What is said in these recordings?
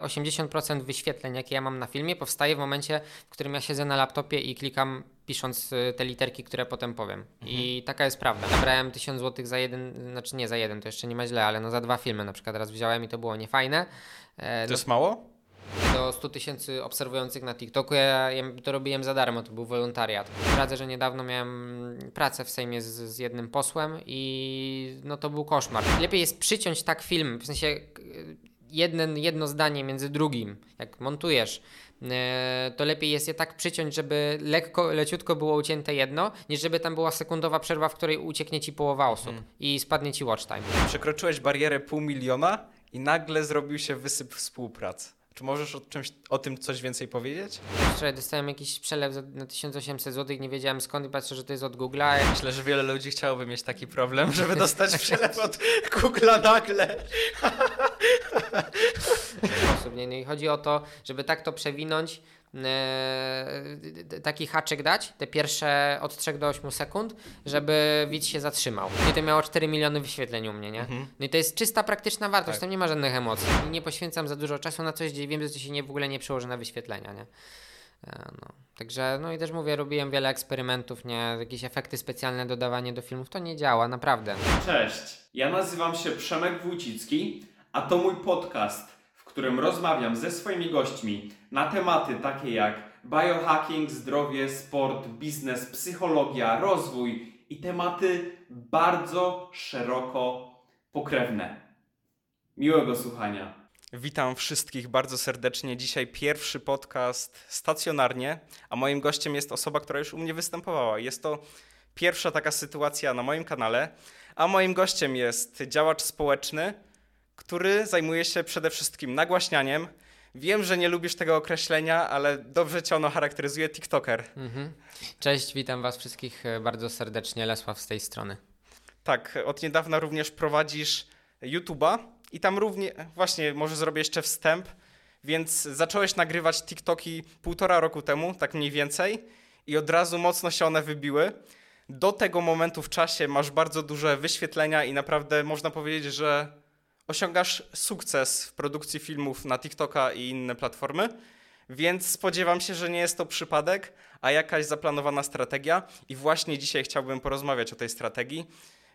80% wyświetleń, jakie ja mam na filmie, powstaje w momencie, w którym ja siedzę na laptopie i klikam, pisząc y, te literki, które potem powiem. Mhm. I taka jest prawda. Zabrałem 1000 zł za jeden, znaczy nie za jeden, to jeszcze nie ma źle, ale no za dwa filmy na przykład raz wziąłem i to było niefajne. E, to jest mało? Do 100 tysięcy obserwujących na TikToku ja, ja to robiłem za darmo, to był wolontariat. Radzę, że niedawno miałem pracę w Sejmie z, z jednym posłem i no to był koszmar. Lepiej jest przyciąć tak film, w sensie jeden, jedno zdanie między drugim, jak montujesz, e, to lepiej jest je tak przyciąć, żeby lekko, leciutko było ucięte jedno, niż żeby tam była sekundowa przerwa, w której ucieknie ci połowa osób hmm. i spadnie ci watch time. Przekroczyłeś barierę pół miliona i nagle zrobił się wysyp współpracy. Czy możesz o, czymś, o tym coś więcej powiedzieć? Wczoraj dostałem jakiś przelew na 1800 zł, nie wiedziałem skąd i patrzę, że to jest od Google'a. Myślę, że wiele ludzi chciałoby mieć taki problem, żeby dostać przelew od Google'a nagle. sposób. Nie? No i chodzi o to, żeby tak to przewinąć, taki haczyk dać, te pierwsze od 3 do 8 sekund, żeby widz się zatrzymał. I to miało 4 miliony wyświetleń u mnie, nie? Mhm. No i to jest czysta, praktyczna wartość, tak. tam nie ma żadnych emocji. I nie poświęcam za dużo czasu na coś, gdzie wiem, że to się nie, w ogóle nie przełoży na wyświetlenia, nie? E, no. Także, no i też mówię, robiłem wiele eksperymentów, nie? Jakieś efekty specjalne, dodawanie do filmów, to nie działa, naprawdę. Cześć, ja nazywam się Przemek Wójcicki, a to mój podcast którym rozmawiam ze swoimi gośćmi na tematy takie jak biohacking, zdrowie, sport, biznes, psychologia, rozwój i tematy bardzo szeroko pokrewne. Miłego słuchania. Witam wszystkich bardzo serdecznie. Dzisiaj pierwszy podcast stacjonarnie, a moim gościem jest osoba, która już u mnie występowała. Jest to pierwsza taka sytuacja na moim kanale, a moim gościem jest działacz społeczny, który zajmuje się przede wszystkim nagłaśnianiem. Wiem, że nie lubisz tego określenia, ale dobrze cię ono charakteryzuje TikToker. Mhm. Cześć, witam Was wszystkich e, bardzo serdecznie. Lesław z tej strony. Tak, od niedawna również prowadzisz YouTube'a i tam również, właśnie może zrobię jeszcze wstęp, więc zacząłeś nagrywać TikToki półtora roku temu, tak mniej więcej, i od razu mocno się one wybiły. Do tego momentu w czasie masz bardzo duże wyświetlenia i naprawdę można powiedzieć, że osiągasz sukces w produkcji filmów na TikToka i inne platformy, więc spodziewam się, że nie jest to przypadek, a jakaś zaplanowana strategia i właśnie dzisiaj chciałbym porozmawiać o tej strategii.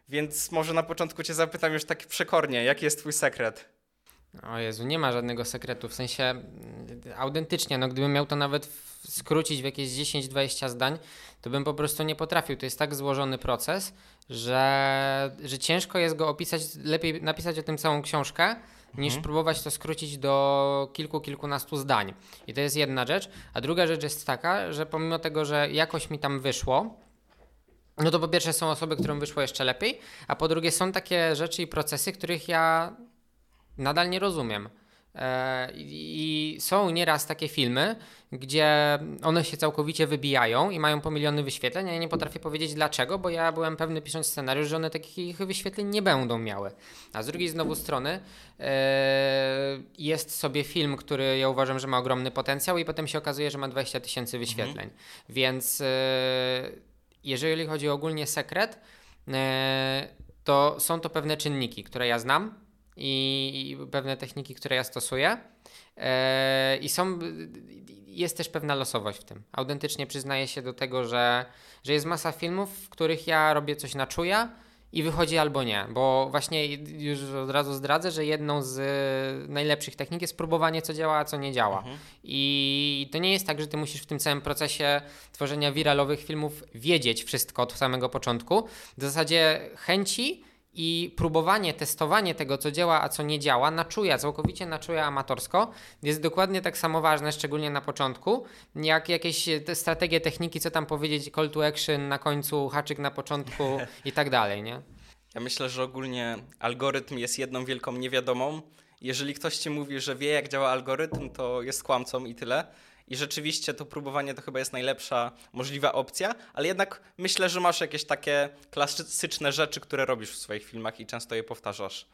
Więc może na początku cię zapytam już tak przekornie, jaki jest twój sekret? O Jezu, nie ma żadnego sekretu, w sensie mm, autentycznie, no gdybym miał to nawet skrócić w jakieś 10-20 zdań, to bym po prostu nie potrafił. To jest tak złożony proces, że, że ciężko jest go opisać, lepiej napisać o tym całą książkę, niż mhm. próbować to skrócić do kilku, kilkunastu zdań. I to jest jedna rzecz. A druga rzecz jest taka, że pomimo tego, że jakoś mi tam wyszło, no to po pierwsze są osoby, którym wyszło jeszcze lepiej, a po drugie są takie rzeczy i procesy, których ja nadal nie rozumiem. E, I są nieraz takie filmy, gdzie one się całkowicie wybijają i mają po miliony wyświetleń, a ja nie potrafię powiedzieć dlaczego, bo ja byłem pewny pisząc scenariusz, że one takich wyświetleń nie będą miały. A z drugiej znowu strony e, jest sobie film, który ja uważam, że ma ogromny potencjał i potem się okazuje, że ma 20 tysięcy wyświetleń. Mhm. Więc e, jeżeli chodzi o ogólnie sekret, to są to pewne czynniki, które ja znam, i, i pewne techniki, które ja stosuję. E, I są, jest też pewna losowość w tym. Autentycznie przyznaję się do tego, że, że jest masa filmów, w których ja robię coś na czuja i wychodzi albo nie, bo właśnie już od razu zdradzę, że jedną z najlepszych technik jest próbowanie, co działa, a co nie działa. Mhm. I to nie jest tak, że ty musisz w tym całym procesie tworzenia wiralowych filmów wiedzieć wszystko od samego początku. W zasadzie chęci i próbowanie, testowanie tego, co działa, a co nie działa, na czuja, całkowicie na czuja amatorsko, jest dokładnie tak samo ważne, szczególnie na początku, jak jakieś te strategie, techniki, co tam powiedzieć, call to action na końcu, haczyk na początku i tak dalej, nie? Ja myślę, że ogólnie algorytm jest jedną wielką niewiadomą. Jeżeli ktoś ci mówi, że wie, jak działa algorytm, to jest kłamcą i tyle. I rzeczywiście to próbowanie to chyba jest najlepsza możliwa opcja, ale jednak myślę, że masz jakieś takie klasyczne rzeczy, które robisz w swoich filmach i często je powtarzasz.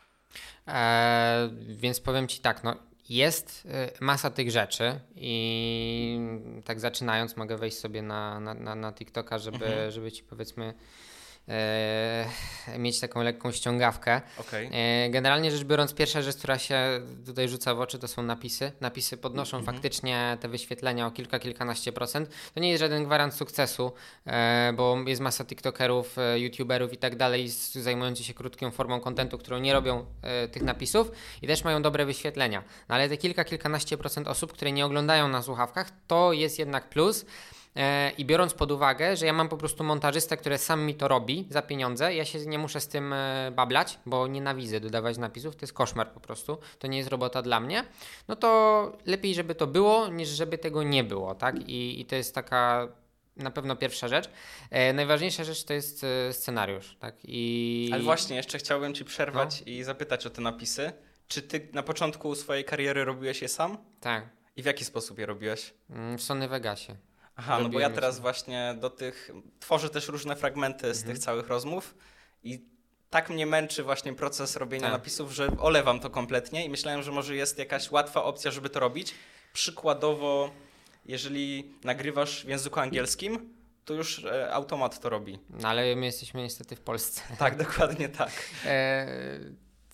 Eee, więc powiem Ci tak, no jest y, masa tych rzeczy i tak zaczynając mogę wejść sobie na, na, na, na TikToka, żeby, mhm. żeby Ci powiedzmy e, mieć taką lekką ściągawkę. Okej. E, Generalnie rzecz biorąc, pierwsza rzecz, która się tutaj rzuca w oczy, to są napisy. Napisy podnoszą faktycznie te wyświetlenia o kilka, kilkanaście procent. To nie jest żaden gwarant sukcesu, e, bo jest masa TikTokerów, e, YouTuberów i tak dalej, zajmujących się krótką formą kontentu, którą nie robią e, tych napisów i też mają dobre wyświetlenia. No ale te kilka, kilkanaście procent osób, które nie oglądają na słuchawkach, to jest jednak plus. E, I biorąc pod uwagę, że ja mam po prostu montażystę, który sam mi to robi za pieniądze, ja się nie muszę z tym e, bablać, bo nienawidzę dodawać napisów, to jest koszmar po prostu, to nie jest robota dla mnie, no to lepiej, żeby to było, niż żeby tego nie było, tak? I, i to jest taka na pewno pierwsza rzecz. E, najważniejsza rzecz to jest e, scenariusz, tak? I... Ale właśnie, jeszcze chciałbym ci przerwać i zapytać o te napisy. Czy ty na początku swojej kariery robiłeś je sam? Tak, I w jaki sposób je robiłeś? mm, w Sony Vegasie. Aha, no bo ja teraz właśnie do tych. Tworzę też różne fragmenty z tych całych rozmów i tak mnie męczy właśnie proces robienia Tak. napisów, że olewam to kompletnie i myślałem, że może jest jakaś łatwa opcja, żeby to robić. Przykładowo, jeżeli nagrywasz w języku angielskim, to już e, automat to robi. No ale my jesteśmy niestety w Polsce. Tak, dokładnie tak. E,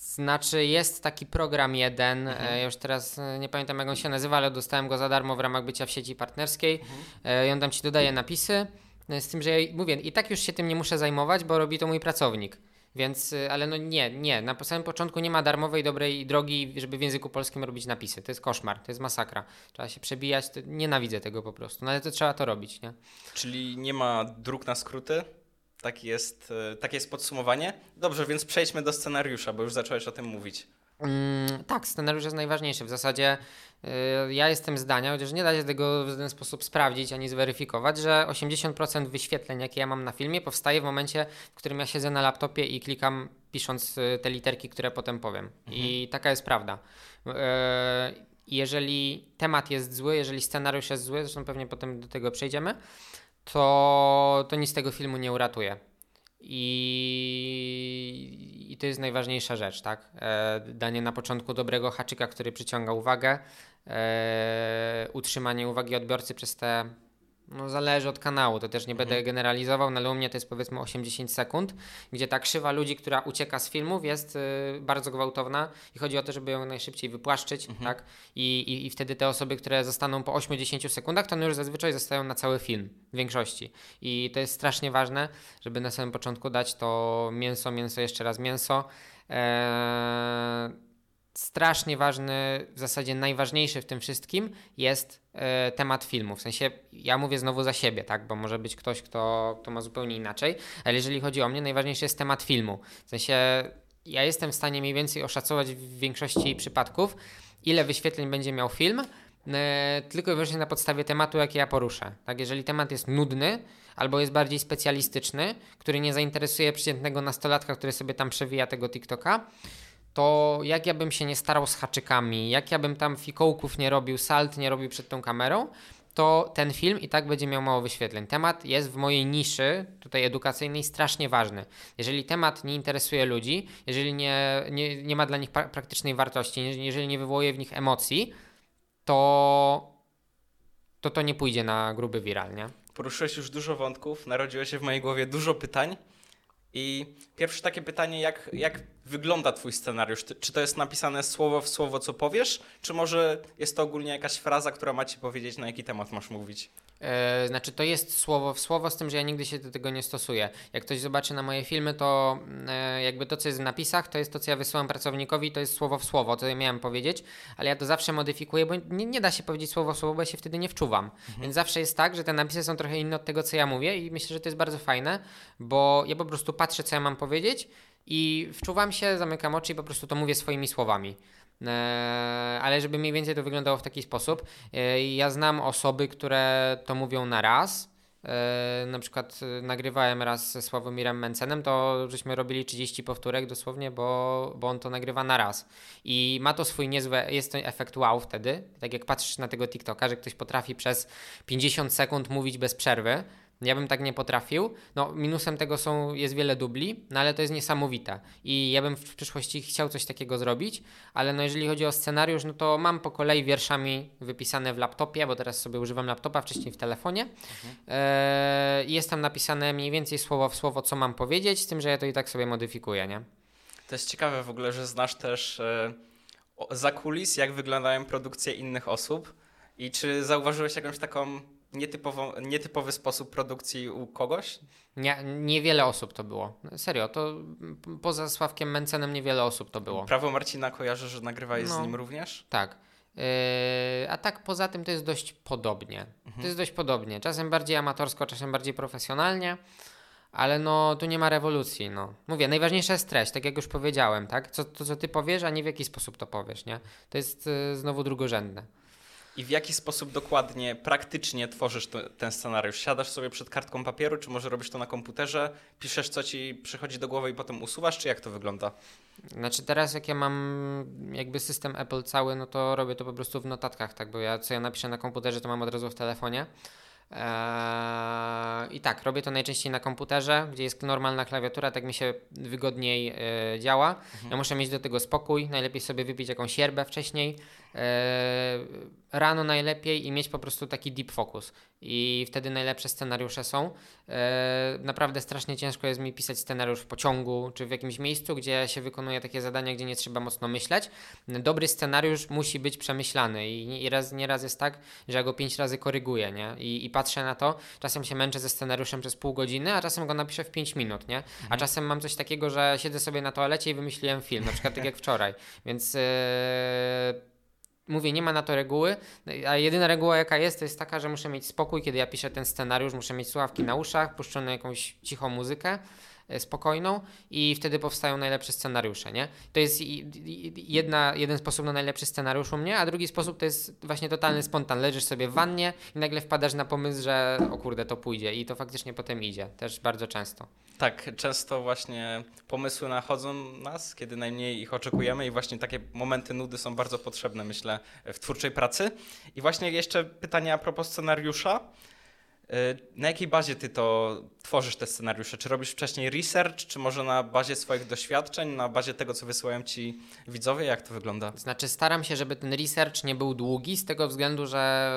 znaczy jest taki program jeden, e, ja już teraz e, nie pamiętam jak on się nazywa, ale dostałem go za darmo w ramach bycia w sieci partnerskiej e, i on tam ci dodaje napisy, z tym, że ja mówię, i tak już się tym nie muszę zajmować, bo robi to mój pracownik. Więc, ale no nie, nie, na samym początku nie ma darmowej, dobrej drogi, żeby w języku polskim robić napisy. To jest koszmar, to jest masakra. Trzeba się przebijać, to, nienawidzę tego po prostu, no ale to trzeba to robić, nie? Czyli nie ma dróg na skróty. Tak jest, e, takie jest podsumowanie. Dobrze, więc przejdźmy do scenariusza, bo już zacząłeś o tym mówić. Mm, tak, scenariusz jest najważniejszy. W zasadzie y, ja jestem zdania, chociaż nie da się tego w żaden sposób sprawdzić ani zweryfikować, że 80% wyświetleń, jakie ja mam na filmie, powstaje w momencie, w którym ja siedzę na laptopie i klikam, pisząc y, te literki, które potem powiem. I taka jest prawda. Y, jeżeli temat jest zły, jeżeli scenariusz jest zły, zresztą pewnie potem do tego przejdziemy, to, to nic tego filmu nie uratuje. I, I to jest najważniejsza rzecz, tak? E, danie na początku dobrego haczyka, który przyciąga uwagę, e, utrzymanie uwagi odbiorcy przez te, no zależy od kanału, to też nie będę generalizował, no ale u mnie to jest powiedzmy 80 sekund, gdzie ta krzywa ludzi, która ucieka z filmów jest y, bardzo gwałtowna i chodzi o to, żeby ją najszybciej wypłaszczyć, tak? I, i, I wtedy te osoby, które zostaną po 8-10 sekundach, to one już zazwyczaj zostają na cały film, w większości. I to jest strasznie ważne, żeby na samym początku dać to mięso, mięso, jeszcze raz mięso. Eee, strasznie ważny, w zasadzie najważniejszy w tym wszystkim jest e, temat filmu. W sensie, ja mówię znowu za siebie, tak, bo może być ktoś, kto, kto ma zupełnie inaczej, ale jeżeli chodzi o mnie, najważniejszy jest temat filmu. W sensie, ja jestem w stanie mniej więcej oszacować w większości przypadków, ile wyświetleń będzie miał film, e, tylko i wyłącznie na podstawie tematu, jaki ja poruszę. Tak, jeżeli temat jest nudny, albo jest bardziej specjalistyczny, który nie zainteresuje przeciętnego nastolatka, który sobie tam przewija tego TikToka, to jak ja bym się nie starał z haczykami, jak ja bym tam fikołków nie robił, salt nie robił przed tą kamerą, to ten film i tak będzie miał mało wyświetleń. Temat jest w mojej niszy, tutaj edukacyjnej, strasznie ważny. Jeżeli temat nie interesuje ludzi, jeżeli nie, nie, nie ma dla nich pra- praktycznej wartości, jeżeli nie wywołuje w nich emocji, to to, to nie pójdzie na gruby viral, nie? Poruszyłeś już dużo wątków, narodziło się w mojej głowie dużo pytań. I pierwsze takie pytanie, jak, jak wygląda twój scenariusz? Czy to jest napisane słowo w słowo, co powiesz? Czy może jest to ogólnie jakaś fraza, która ma ci powiedzieć, na jaki temat masz mówić? E, znaczy, to jest słowo w słowo, z tym, że ja nigdy się do tego nie stosuję. Jak ktoś zobaczy na moje filmy, to e, jakby to, co jest w napisach, to jest to, co ja wysyłam pracownikowi, to jest słowo w słowo, to ja miałem powiedzieć, ale ja to zawsze modyfikuję, bo nie, nie da się powiedzieć słowo w słowo, bo ja się wtedy nie wczuwam. Więc zawsze jest tak, że te napisy są trochę inne od tego, co ja mówię i myślę, że to jest bardzo fajne, bo ja po prostu patrzę, co ja mam powiedzieć i wczuwam się, zamykam oczy i po prostu to mówię swoimi słowami. E, ale żeby mniej więcej to wyglądało w taki sposób, e, ja znam osoby, które to mówią na raz. E, na przykład nagrywałem raz ze Sławomirem Mencenem, to żeśmy robili 30 powtórek dosłownie, bo, bo on to nagrywa na raz. I ma to swój niezły, jest to efekt wow wtedy, tak jak patrzysz na tego TikToka, że ktoś potrafi przez 50 sekund mówić bez przerwy, Ja bym tak nie potrafił. No, minusem tego są, jest wiele dubli, no ale to jest niesamowite. I ja bym w przyszłości chciał coś takiego zrobić, ale no jeżeli chodzi o scenariusz, no to mam po kolei wierszami wypisane w laptopie, bo teraz sobie używam laptopa, wcześniej w telefonie. Mhm. E, jest tam napisane mniej więcej słowo w słowo, co mam powiedzieć, z tym, że ja to i tak sobie modyfikuję, nie? To jest ciekawe w ogóle, że znasz też e, za kulis, jak wyglądają produkcje innych osób i czy zauważyłeś jakąś taką nietypową, nietypowy sposób produkcji u kogoś? Nie, niewiele osób to było. Serio, to poza Sławkiem Mencenem niewiele osób to było. Prawo Marcina kojarzę, że nagrywałeś no, z nim również? Tak. Yy, a tak poza tym to jest dość podobnie. Mhm. To jest dość podobnie. Czasem bardziej amatorsko, czasem bardziej profesjonalnie ale no tu nie ma rewolucji, no. Mówię, najważniejsza jest treść, tak jak już powiedziałem, tak? Co, to, co ty powiesz, a nie w jaki sposób to powiesz, nie? To jest y, znowu drugorzędne. I w jaki sposób dokładnie, praktycznie tworzysz to, ten scenariusz? Siadasz sobie przed kartką papieru, czy może robisz to na komputerze, piszesz co ci przychodzi do głowy i potem usuwasz, czy jak to wygląda? Znaczy teraz jak ja mam jakby system Apple cały, no to robię to po prostu w notatkach, tak? Bo ja co ja napiszę na komputerze, to mam od razu w telefonie. Eee, I tak, robię to najczęściej na komputerze, gdzie jest normalna klawiatura, tak mi się wygodniej e, działa. Mhm. Ja muszę mieć do tego spokój, najlepiej sobie wypić jakąś yerbę wcześniej, rano najlepiej i mieć po prostu taki deep focus. I wtedy najlepsze scenariusze są. E, naprawdę strasznie ciężko jest mi pisać scenariusz w pociągu czy w jakimś miejscu, gdzie się wykonuje takie zadania, gdzie nie trzeba mocno myśleć. Dobry scenariusz musi być przemyślany i, i raz, nieraz jest tak, że ja go pięć razy koryguję nie? I, i patrzę na to. Czasem się męczę ze scenariuszem przez pół godziny, a czasem go napiszę w pięć minut. Nie? A mhm. czasem mam coś takiego, że siedzę sobie na toalecie i wymyśliłem film, na przykład tak jak wczoraj. Więc. Yy, mówię, nie ma na to reguły, a jedyna reguła jaka jest, to jest taka, że muszę mieć spokój, kiedy ja piszę ten scenariusz, muszę mieć słuchawki na uszach, puszczoną jakąś cichą muzykę spokojną i wtedy powstają najlepsze scenariusze, nie? To jest jedna, jeden sposób na najlepszy scenariusz u mnie, a drugi sposób to jest właśnie totalny spontan. Leżysz sobie w wannie i nagle wpadasz na pomysł, że o kurde, to pójdzie i to faktycznie potem idzie. Też bardzo często. Tak, często właśnie pomysły nachodzą nas, kiedy najmniej ich oczekujemy i właśnie takie momenty nudy są bardzo potrzebne, myślę, w twórczej pracy. I właśnie jeszcze pytanie a propos scenariusza. Y, na jakiej bazie ty to tworzysz te scenariusze? Czy robisz wcześniej research, czy może na bazie swoich doświadczeń, na bazie tego, co wysyłają ci widzowie? Jak to wygląda? Znaczy, staram się, żeby ten research nie był długi, z tego względu, że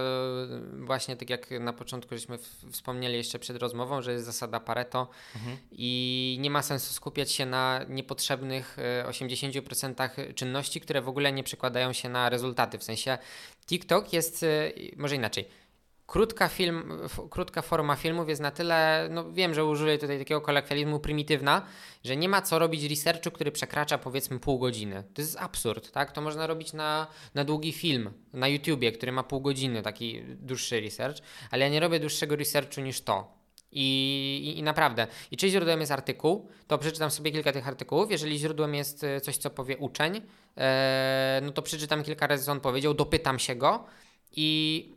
właśnie tak jak na początku żeśmy wspomnieli jeszcze przed rozmową, że jest zasada Pareto mhm. i nie ma sensu skupiać się na niepotrzebnych 80% y, czynności, które w ogóle nie przekładają się na rezultaty. W sensie TikTok jest, może inaczej krótka, film, krótka forma filmów jest na tyle, no wiem, że użyję tutaj takiego kolokwializmu, prymitywna, że nie ma co robić researchu, który przekracza powiedzmy pół godziny. To jest absurd, tak? To można robić na, na długi film, na YouTubie, który ma pół godziny, taki dłuższy research, ale ja nie robię dłuższego researchu niż to. I, i, I, naprawdę, i czy źródłem jest artykuł, to przeczytam sobie kilka tych artykułów. Jeżeli źródłem jest e, coś, co powie uczeń, e, no to przeczytam kilka razy, co on powiedział, dopytam się go i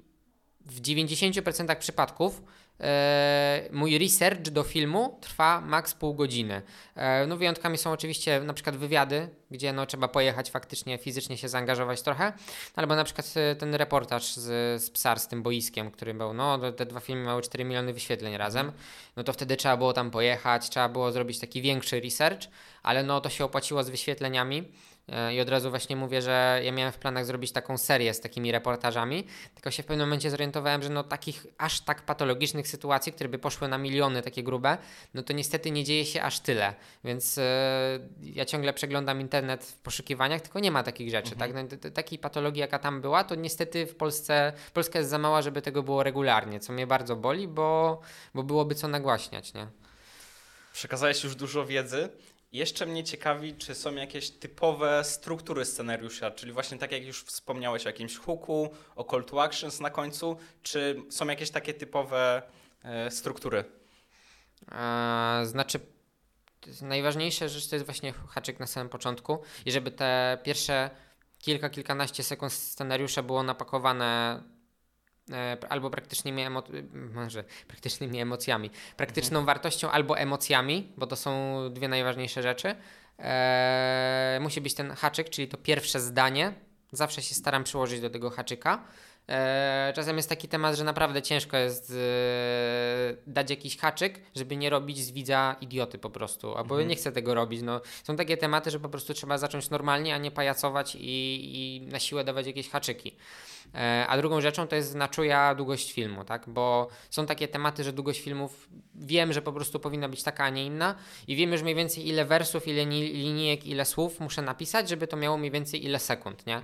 w 90% przypadków e, mój research do filmu trwa maks pół godziny. E, no wyjątkami są oczywiście na przykład wywiady, gdzie no, trzeba pojechać faktycznie, fizycznie się zaangażować trochę, albo na przykład e, ten reportaż z, z Psar, z tym boiskiem, który był, no te dwa filmy miały 4 miliony wyświetleń razem, no to wtedy trzeba było tam pojechać, trzeba było zrobić taki większy research, ale no to się opłaciło z wyświetleniami. E, I od razu właśnie mówię, że ja miałem w planach zrobić taką serię z takimi reportażami, tylko się w pewnym momencie zorientowałem, że no takich aż tak patologicznych sytuacji, które by poszły na miliony takie grube, no to niestety nie dzieje się aż tyle. Więc yy, ja ciągle przeglądam internet w poszukiwaniach, tylko nie ma takich rzeczy. Mhm. Tak? No, takiej patologii, jaka tam była, to niestety w Polsce, Polska jest za mała, żeby tego było regularnie, co mnie bardzo boli, bo, bo byłoby co nagłaśniać. Nie? Przekazałeś już dużo wiedzy. Jeszcze mnie ciekawi, czy są jakieś typowe struktury scenariusza, czyli właśnie tak jak już wspomniałeś o jakimś hooku, o call to actions na końcu, czy są jakieś takie typowe e, struktury? Znaczy, najważniejsza rzecz to jest właśnie haczyk na samym początku i żeby te pierwsze kilka, kilkanaście sekund scenariusza było napakowane albo praktycznymi, emo- może praktycznymi emocjami, praktyczną mhm. wartością albo emocjami, bo to są dwie najważniejsze rzeczy. Eee, musi być ten haczyk, czyli to pierwsze zdanie. Zawsze się staram przyłożyć do tego haczyka. E, czasem jest taki temat, że naprawdę ciężko jest e, dać jakiś haczyk, żeby nie robić z widza idioty po prostu, albo Mhm. nie chcę tego robić. No, są takie tematy, że po prostu trzeba zacząć normalnie, a nie pajacować i, i na siłę dawać jakieś haczyki. E, A drugą rzeczą to jest znaczuja długość filmu, tak? Bo są takie tematy, że długość filmów wiem, że po prostu powinna być taka, a nie inna i wiem już mniej więcej ile wersów, ile ni- linijek, ile słów muszę napisać, żeby to miało mniej więcej ile sekund, nie?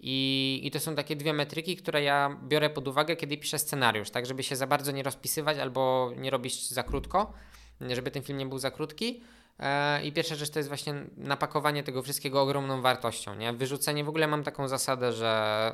I, I to są takie dwie metryki, które ja biorę pod uwagę, kiedy piszę scenariusz, tak? Żeby się za bardzo nie rozpisywać albo nie robić za krótko, żeby ten film nie był za krótki. E, I pierwsza rzecz to jest właśnie napakowanie tego wszystkiego ogromną wartością. Nie? Wyrzucenie, w ogóle mam taką zasadę, że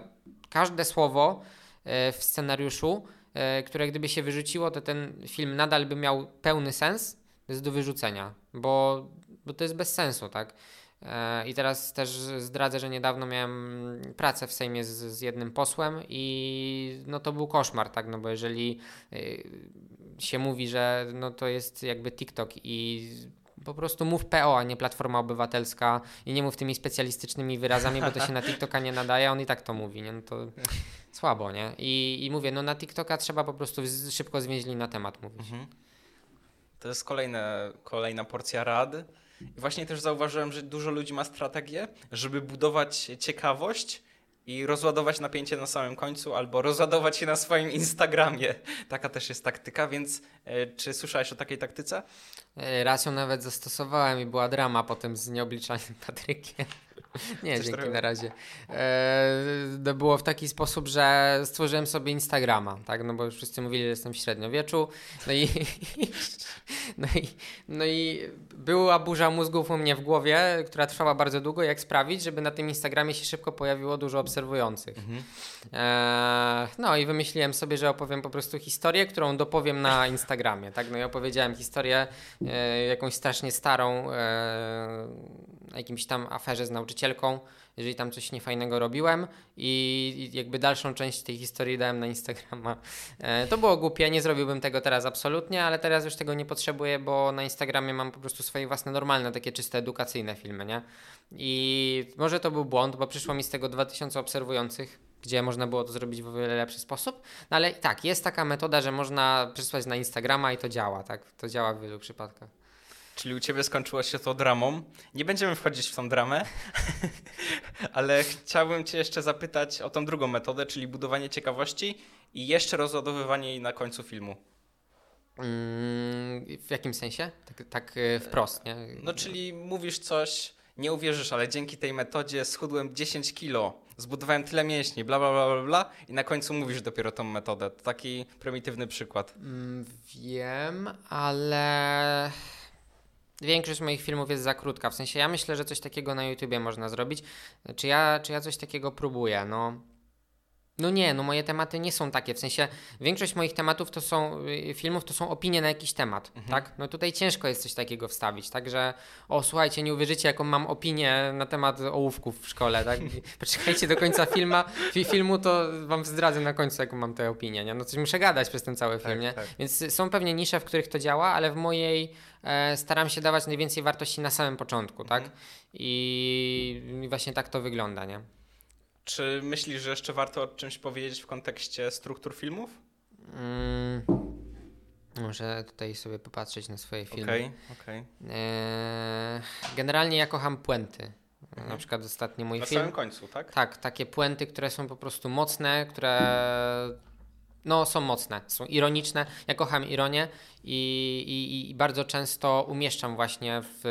każde słowo e, w scenariuszu, e, które gdyby się wyrzuciło, to ten film nadal by miał pełny sens, jest do wyrzucenia, bo, bo to jest bez sensu, tak? E, I teraz też zdradzę, że niedawno miałem pracę w Sejmie z, z jednym posłem i no to był koszmar, tak? No bo jeżeli y, się mówi, że no to jest jakby TikTok i po prostu mów PO, a nie Platforma Obywatelska i nie mów tymi specjalistycznymi wyrazami, bo to się na TikToka nie nadaje, on i tak to mówi, nie? No to słabo, nie? I, I mówię, no na TikToka trzeba po prostu szybko zwięźli na temat mówić. To jest kolejne, kolejna porcja rad. I właśnie też zauważyłem, że dużo ludzi ma strategię, żeby budować ciekawość i rozładować napięcie na samym końcu, albo rozładować się na swoim Instagramie. Taka też jest taktyka, więc e, czy słyszałeś o takiej taktyce? E, Raz ją nawet zastosowałem i była drama potem z nieobliczalnym Patrykiem. Nie, Coś dzięki trochę- na razie. E, to było w taki sposób, że stworzyłem sobie Instagrama, tak? No bo już wszyscy mówili, że jestem w średniowieczu. No i, no i, no i była burza mózgów u mnie w głowie, która trwała bardzo długo. Jak sprawić, żeby na tym Instagramie się szybko pojawiło dużo obserwujących. E, no i wymyśliłem sobie, że opowiem po prostu historię, którą dopowiem na Instagramie. Tak? No i opowiedziałem historię e, jakąś strasznie starą, e, jakimś tam aferze z nauczycielką, jeżeli tam coś niefajnego robiłem i, jakby dalszą część tej historii dałem na Instagrama. E, to było głupie, nie zrobiłbym tego teraz absolutnie, ale teraz już tego nie potrzebuję, bo na Instagramie mam po prostu swoje własne normalne, takie czyste edukacyjne filmy, nie? I może to był błąd, bo przyszło mi z tego 2000 obserwujących, gdzie można było to zrobić w o wiele lepszy sposób. No ale tak, jest taka metoda, że można przysłać na Instagrama i to działa, tak? To działa w wielu przypadkach. Czyli u ciebie skończyło się to dramą. Nie będziemy wchodzić w tą dramę, ale chciałbym cię jeszcze zapytać o tą drugą metodę, czyli budowanie ciekawości i jeszcze rozładowywanie jej na końcu filmu. Mm, w jakim sensie? Tak, tak e, wprost, nie? No, czyli mówisz coś, nie uwierzysz, ale dzięki tej metodzie schudłem 10 kilo, zbudowałem tyle mięśni, bla, bla, bla, bla, bla i na końcu mówisz dopiero tą metodę. To taki prymitywny przykład. Mm, Wiem, ale większość moich filmów jest za krótka. W sensie ja myślę, że coś takiego na YouTubie można zrobić. Czy ja, czy ja coś takiego próbuję? No. No nie, no moje tematy nie są takie. W sensie większość moich tematów to są y, filmów, to są opinie na jakiś temat, tak? No tutaj ciężko jest coś takiego wstawić, także o słuchajcie, nie uwierzycie jaką mam opinię na temat ołówków w szkole, tak? Poczekajcie do końca filma, fi, filmu, to wam zdradzę na końcu jaką mam tę opinię, nie? No coś muszę gadać przez ten cały film, nie? tak. Więc są pewnie nisze, w których to działa, ale w mojej e, staram się dawać najwięcej wartości na samym początku, tak? I, I właśnie tak to wygląda, nie? Czy myślisz, że jeszcze warto o czymś powiedzieć w kontekście struktur filmów? Mm, muszę tutaj sobie popatrzeć na swoje filmy. Okej, okej. Eee, generalnie ja kocham puenty. Na przykład ostatni mój Na film. samym końcu, tak? Tak, takie puenty, które są po prostu mocne, które no, są mocne, są ironiczne. Ja kocham ironię i, i, i bardzo często umieszczam właśnie w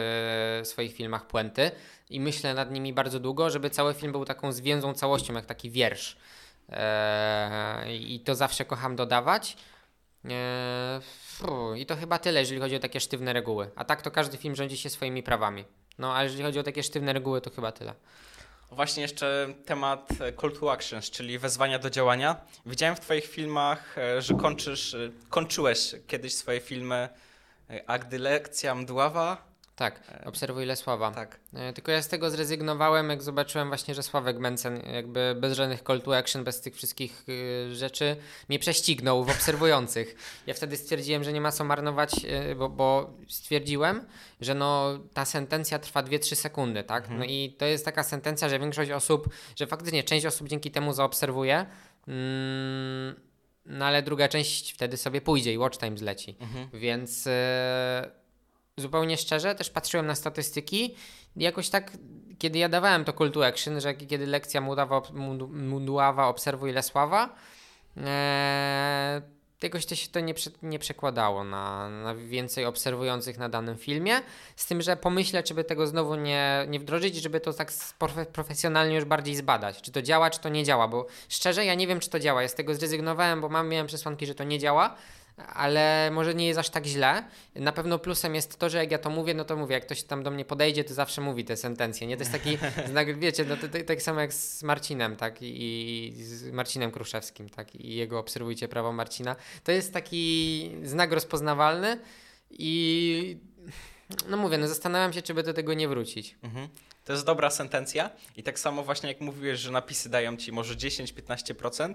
e, swoich filmach puenty i myślę nad nimi bardzo długo, żeby cały film był taką zwięzłą całością, jak taki wiersz. Eee, I to zawsze kocham dodawać. Eee, I to chyba tyle, jeżeli chodzi o takie sztywne reguły. A tak to każdy film rządzi się swoimi prawami. No, a jeżeli chodzi o takie sztywne reguły, to chyba tyle. Właśnie jeszcze temat e, call to actions, czyli wezwania do działania. Widziałem w Twoich filmach, e, że kończysz, e, kończyłeś kiedyś swoje filmy a gdy lekcja mdława. Tak, obserwuj Lesława. Tak. E, Tylko ja z tego zrezygnowałem, jak zobaczyłem właśnie, że Sławek Mencen jakby bez żadnych call to action, bez tych wszystkich y, rzeczy mnie prześcignął w obserwujących. Ja wtedy stwierdziłem, że nie ma co marnować, y, bo, bo stwierdziłem, że no ta sentencja trwa 2-3 sekundy, tak? No i to jest taka sentencja, że większość osób, że faktycznie część osób dzięki temu zaobserwuje, Mm, no ale druga część wtedy sobie pójdzie i watch time zleci. Mhm. Więc e, zupełnie szczerze też patrzyłem na statystyki. Jakoś tak, kiedy ja dawałem to call action, że kiedy lekcja Mudława, Mudława obserwuj Lesława, e, jakoś to się to nie, nie przekładało na, na więcej obserwujących na danym filmie, z tym, że pomyślę, czy by tego znowu nie, nie wdrożyć, żeby to tak profe, profesjonalnie już bardziej zbadać, czy to działa, czy to nie działa, bo szczerze ja nie wiem, czy to działa, ja z tego zrezygnowałem, bo mam, miałem przesłanki, że to nie działa, ale może nie jest aż tak źle. Na pewno plusem jest to, że jak ja to mówię, no to mówię, jak ktoś tam do mnie podejdzie, to zawsze mówi te sentencje, nie? To jest taki znak, wiecie, no to, to, tak samo jak z Marcinem, tak? I, I, z Marcinem Kruszewskim, tak? I jego obserwujcie prawo Marcina. To jest taki znak rozpoznawalny i no mówię, no zastanawiam się, czy by do tego nie wrócić. Mhm. To jest dobra sentencja i tak samo właśnie jak mówiłeś, że napisy dają ci może 10-15%,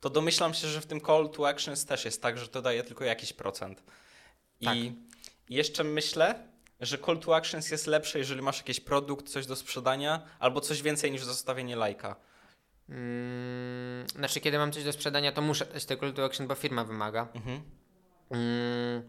to domyślam się, że w tym call to actions też jest tak, że to daje tylko jakiś procent. I tak. jeszcze myślę, że call to actions jest lepsze, jeżeli masz jakiś produkt, coś do sprzedania, albo coś więcej niż zostawienie lajka. Hmm, znaczy, kiedy mam coś do sprzedania, to muszę dać te call to action, bo firma wymaga. Mhm. Hmm,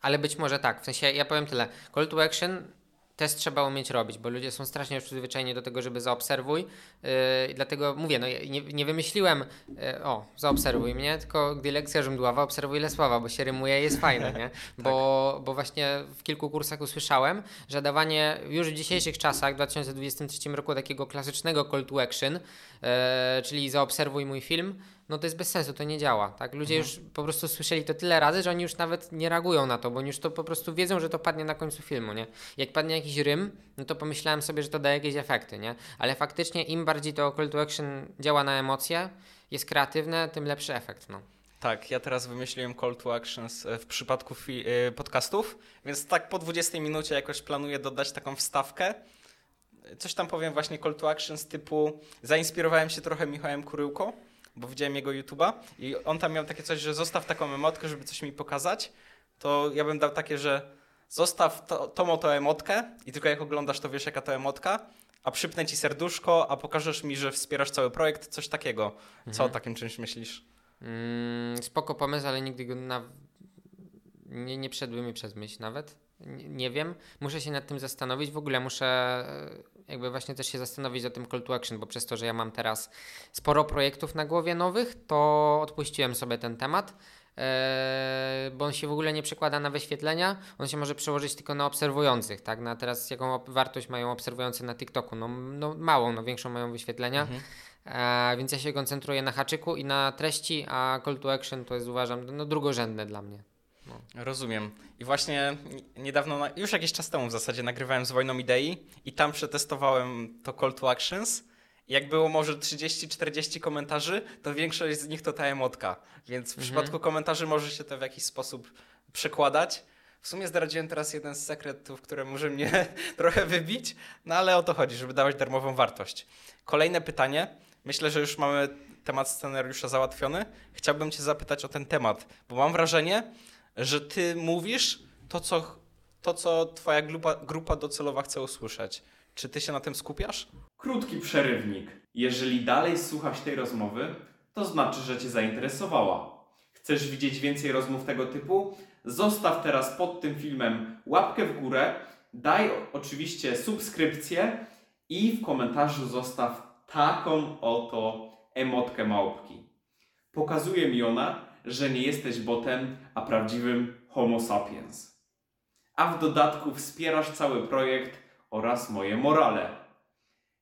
ale być może tak. W sensie, ja powiem tyle. Call to action test trzeba umieć robić, bo ludzie są strasznie już przyzwyczajeni do tego, żeby zaobserwuj. Yy, dlatego mówię, no nie, nie wymyśliłem, yy, o, zaobserwuj mnie, tylko gdy lekcja żądława, obserwuj Lesława, bo się rymuje i jest fajne, nie? Bo, tak. bo właśnie w kilku kursach usłyszałem, że dawanie już w dzisiejszych czasach, w 2023 roku, takiego klasycznego call to action, yy, czyli zaobserwuj mój film, no to jest bez sensu, to nie działa. Tak? Ludzie mhm. już po prostu słyszeli to tyle razy, że oni już nawet nie reagują na to, bo oni już to po prostu wiedzą, że to padnie na końcu filmu, nie? Jak padnie jakiś rym, no to pomyślałem sobie, że to daje jakieś efekty, nie? Ale faktycznie im bardziej to call to action działa na emocje, jest kreatywne, tym lepszy efekt, no. Tak, ja teraz wymyśliłem call to actions e, w przypadku e, podcastów, więc tak po 20 minucie jakoś planuję dodać taką wstawkę. Coś tam powiem właśnie call to actions typu zainspirowałem się trochę Michałem Kuryłko, bo widziałem jego YouTube'a i on tam miał takie coś, że zostaw taką emotkę, żeby coś mi pokazać, to ja bym dał takie, że zostaw to, tą oto emotkę i tylko jak oglądasz, to wiesz jaka to emotka, a przypnę ci serduszko, a pokażesz mi, że wspierasz cały projekt, coś takiego. Co mhm. o takim czymś myślisz? Mm, spoko pomysł, ale nigdy go na... nie, nie przedły mi przez myśl nawet. Nie, nie wiem. Muszę się nad tym zastanowić. W ogóle muszę jakby właśnie też się zastanowić o tym call to action, bo przez to, że ja mam teraz sporo projektów na głowie nowych, to odpuściłem sobie ten temat. Eee, bo on się w ogóle nie przekłada na wyświetlenia, on się może przełożyć tylko na obserwujących, tak? Na teraz jaką wartość mają obserwujący na TikToku? No, no małą, no większą mają wyświetlenia. Mhm. Eee, więc ja się koncentruję na haczyku i na treści, a call to action to jest uważam no, drugorzędne dla mnie. No. Rozumiem. I właśnie niedawno, już jakiś czas temu w zasadzie nagrywałem z Wojną Idei i tam przetestowałem to call to actions. Jak było może 30-40 komentarzy, to większość z nich to ta emotka. Więc w mhm. przypadku komentarzy może się to w jakiś sposób przekładać. W sumie zdradziłem teraz jeden z sekretów, które może mnie trochę wybić, no ale o to chodzi, żeby dawać darmową wartość. Kolejne pytanie. Myślę, że już mamy temat scenariusza załatwiony. Chciałbym Cię zapytać o ten temat, bo mam wrażenie, że ty mówisz to, co, to, co twoja grupa, grupa docelowa chce usłyszeć. Czy ty się na tym skupiasz? Krótki przerywnik. Jeżeli dalej słuchasz tej rozmowy, to znaczy, że cię zainteresowała. Chcesz widzieć więcej rozmów tego typu? Zostaw teraz pod tym filmem łapkę w górę, daj oczywiście subskrypcję i w komentarzu zostaw taką oto emotkę małpki. Pokazuje mi ona, że nie jesteś botem, a prawdziwym Homo sapiens. A w dodatku wspierasz cały projekt oraz moje morale.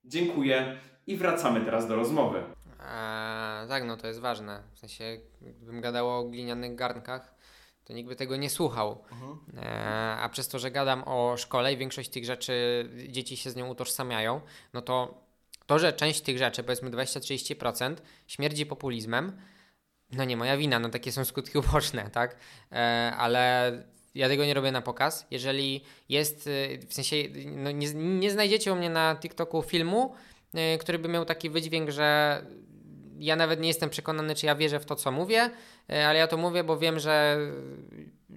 Dziękuję i wracamy teraz do rozmowy. Eee, tak, no to jest ważne. W sensie, gdybym gadał o glinianych garnkach, to nikt by tego nie słuchał. Mhm. Eee, a przez to, że gadam o szkole i większość tych rzeczy dzieci się z nią utożsamiają, no to to, że część tych rzeczy, powiedzmy 20-30%, śmierdzi populizmem, no nie moja wina, no takie są skutki uboczne, tak? E, ale ja tego nie robię na pokaz. Jeżeli jest, y, w sensie, no nie, nie znajdziecie u mnie na TikToku filmu, y, który by miał taki wydźwięk, że ja nawet nie jestem przekonany, czy ja wierzę w to, co mówię, ale ja to mówię, bo wiem, że,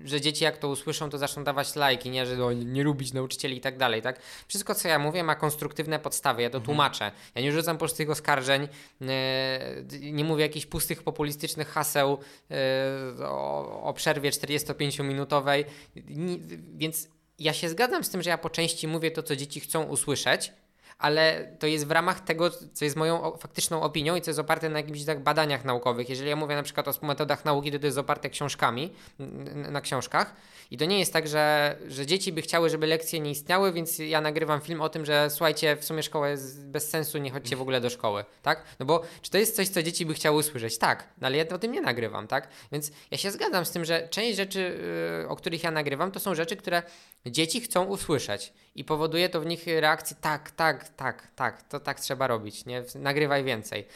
że dzieci jak to usłyszą, to zaczną dawać lajki, nie, że no, nie lubić nauczycieli i tak dalej, tak? Wszystko, co ja mówię, ma konstruktywne podstawy, ja to tłumaczę. Ja nie rzucam pustych oskarżeń, e, nie mówię jakichś pustych, populistycznych haseł e, o, o przerwie 45-minutowej, Ni- więc ja się zgadzam z tym, że ja po części mówię to, co dzieci chcą usłyszeć, ale to jest w ramach tego, co jest moją faktyczną opinią i co jest oparte na jakichś tak badaniach naukowych. Jeżeli ja mówię na przykład o metodach nauki, to to jest oparte książkami, na książkach. I to nie jest tak, że, że dzieci by chciały, żeby lekcje nie istniały, więc ja nagrywam film o tym, że słuchajcie, w sumie szkoła jest bez sensu, nie chodźcie w ogóle do szkoły, tak? No bo czy to jest coś, co dzieci by chciały usłyszeć? Tak, no ale ja o tym nie nagrywam, tak? Więc ja się zgadzam z tym, że część rzeczy, yy, o których ja nagrywam, to są rzeczy, które dzieci chcą usłyszeć i powoduje to w nich reakcję tak, tak, tak, tak, to tak trzeba robić, nie? Nagrywaj więcej.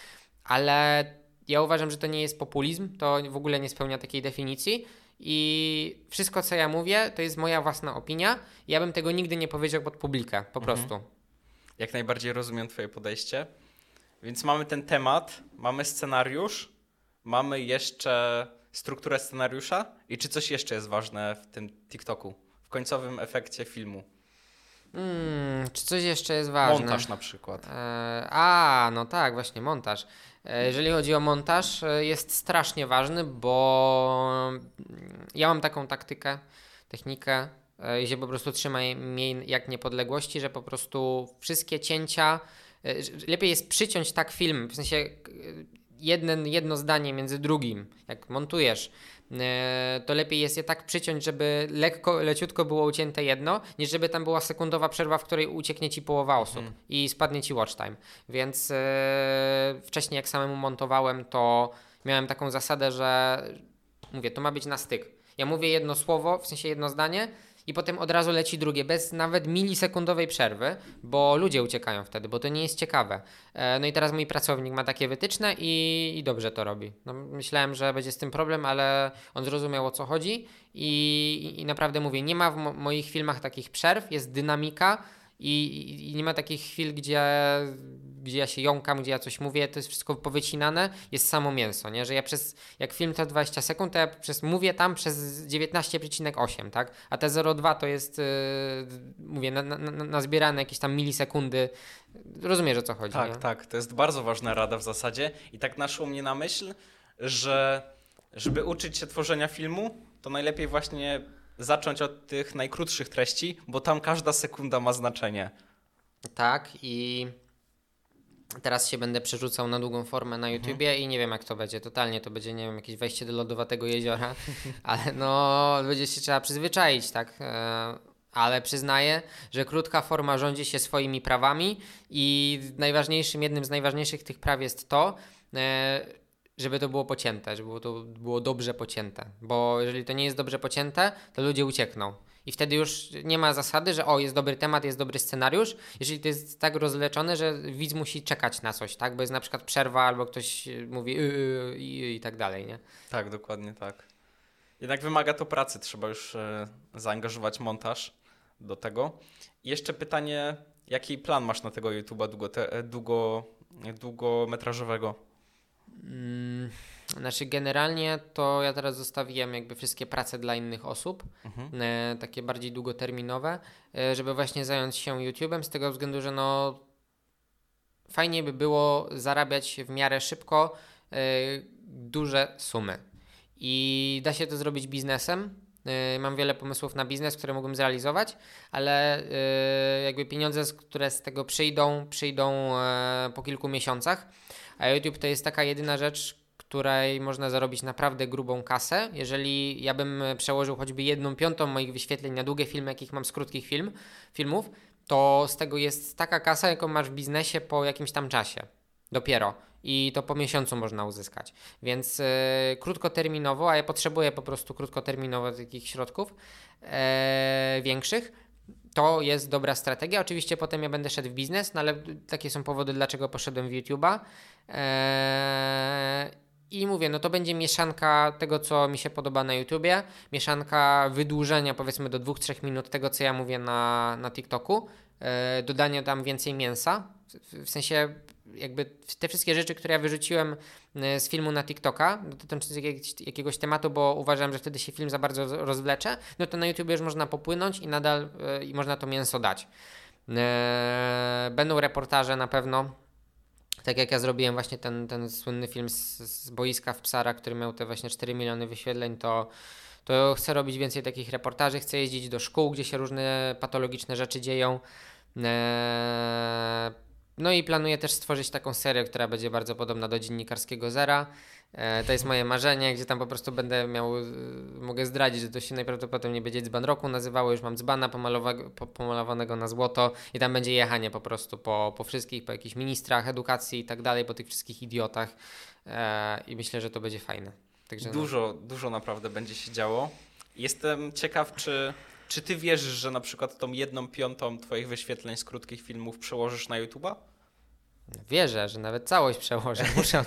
Ale ja uważam, że to nie jest populizm, to w ogóle nie spełnia takiej definicji i wszystko, co ja mówię, to jest moja własna opinia. Ja bym tego nigdy nie powiedział pod publikę, po prostu. Jak najbardziej rozumiem Twoje podejście. Więc mamy ten temat, mamy scenariusz, mamy jeszcze strukturę scenariusza i czy coś jeszcze jest ważne w tym TikToku, końcowym efekcie filmu? Hmm, czy coś jeszcze jest ważne? Montaż na przykład. E, a, no tak, właśnie montaż. E, jeżeli chodzi o montaż, e, jest strasznie ważny, bo mm, ja mam taką taktykę, technikę, e, że po prostu trzymaj mnie jak niepodległości, że po prostu wszystkie cięcia, e, lepiej jest przyciąć tak film, w sensie jeden, jedno zdanie między drugim, jak montujesz, e, to lepiej jest je tak przyciąć, żeby lekko, leciutko było ucięte jedno, niż żeby tam była sekundowa przerwa, w której ucieknie ci połowa osób i spadnie ci watch time. Więc e, wcześniej jak samemu montowałem, to miałem taką zasadę, że mówię, to ma być na styk. Ja mówię jedno słowo, w sensie jedno zdanie i potem od razu leci drugie, bez nawet milisekundowej przerwy, bo ludzie uciekają wtedy, bo to nie jest ciekawe. E, No i teraz mój pracownik ma takie wytyczne i, i dobrze to robi. No, myślałem, że będzie z tym problem, ale on zrozumiał o co chodzi i, i, naprawdę mówię, nie ma w mo- moich filmach takich przerw, jest dynamika i, i, nie ma takich chwil, gdzie, gdzie ja się jąkam, gdzie ja coś mówię, to jest wszystko powycinane, jest samo mięso, nie? Że ja przez, jak film to 20 sekund, to ja przez, mówię tam przez 19,8, tak? A te 0,2 to jest, yy, mówię, na, na, na, nazbierane jakieś tam milisekundy. Rozumiesz o co chodzi, Tak, nie? tak. To jest bardzo ważna rada w zasadzie. I tak naszło mnie na myśl, że żeby uczyć się tworzenia filmu, to najlepiej właśnie zacząć od tych najkrótszych treści, bo tam każda sekunda ma znaczenie. Tak i teraz się będę przerzucał na długą formę na YouTubie i nie wiem jak to będzie. Totalnie to będzie, nie wiem, jakieś wejście do lodowatego jeziora, ale no będzie się trzeba przyzwyczaić, tak? E, Ale przyznaję, że krótka forma rządzi się swoimi prawami i najważniejszym, jednym z najważniejszych tych praw jest to, e, żeby to było pocięte, żeby to było dobrze pocięte. Bo jeżeli to nie jest dobrze pocięte, to ludzie uciekną. I wtedy już nie ma zasady, że o, jest dobry temat, jest dobry scenariusz, jeżeli to jest tak rozleczone, że widz musi czekać na coś, tak? Bo jest na przykład przerwa albo ktoś y, mówi y, y, i, i tak dalej, nie? Tak, dokładnie tak. Jednak wymaga to pracy, trzeba już e, zaangażować montaż do tego. I jeszcze pytanie, jaki plan masz na tego YouTube'a długo, e, długo, długometrażowego? Mm, znaczy generalnie to ja teraz zostawiłem jakby wszystkie prace dla innych osób, Mhm. e, takie bardziej długoterminowe, e, żeby właśnie zająć się YouTube'em z tego względu, że no fajnie by było zarabiać w miarę szybko e, duże sumy. I da się to zrobić biznesem. Mam wiele pomysłów na biznes, które mógłbym zrealizować, ale jakby pieniądze, które z tego przyjdą, przyjdą po kilku miesiącach. A YouTube to jest taka jedyna rzecz, której można zarobić naprawdę grubą kasę. Jeżeli ja bym przełożył choćby jedną piątą moich wyświetleń na długie filmy, jakich mam z krótkich film, filmów, to z tego jest taka kasa, jaką masz w biznesie po jakimś tam czasie. Dopiero. I to po miesiącu można uzyskać. Więc e, krótkoterminowo, a ja potrzebuję po prostu krótkoterminowo takich środków e, większych, to jest dobra strategia. Oczywiście potem ja będę szedł w biznes, no ale takie są powody, dlaczego poszedłem w YouTube'a. Eee, I mówię, no to będzie mieszanka tego, co mi się podoba na YouTubie, mieszanka wydłużenia powiedzmy do 2-3 minut tego, co ja mówię na, na TikToku, eee, dodania tam więcej mięsa, w sensie jakby te wszystkie rzeczy, które ja wyrzuciłem e, z filmu na TikToka dotyczące jakiegoś, jakiegoś tematu, bo uważam, że wtedy się film za bardzo rozwlecze, no to na YouTube już można popłynąć i nadal e, i można to mięso dać. E, będą reportaże na pewno. Tak jak ja zrobiłem właśnie ten, ten słynny film z, z boiska w Psara, który miał te właśnie 4 miliony wyświetleń, to, to chcę robić więcej takich reportaży, chcę jeździć do szkół, gdzie się różne patologiczne rzeczy dzieją. Eee, no i planuję też stworzyć taką serię, która będzie bardzo podobna do dziennikarskiego Zera. E, to jest moje marzenie, gdzie tam po prostu będę miał, e, mogę zdradzić, że to się najprawdopodobniej będzie dzban roku nazywało, już mam dzbana pomalowanego na złoto i tam będzie jechanie po prostu po, po wszystkich, po jakichś ministrach edukacji i tak dalej, po tych wszystkich idiotach e, i myślę, że to będzie fajne. Także no. dużo, no. dużo naprawdę będzie się działo. Jestem ciekaw, czy, czy ty wierzysz, że na przykład tą jedną piątą twoich wyświetleń z krótkich filmów przełożysz na YouTube'a? Wierzę, że nawet całość przełożę. Muszę,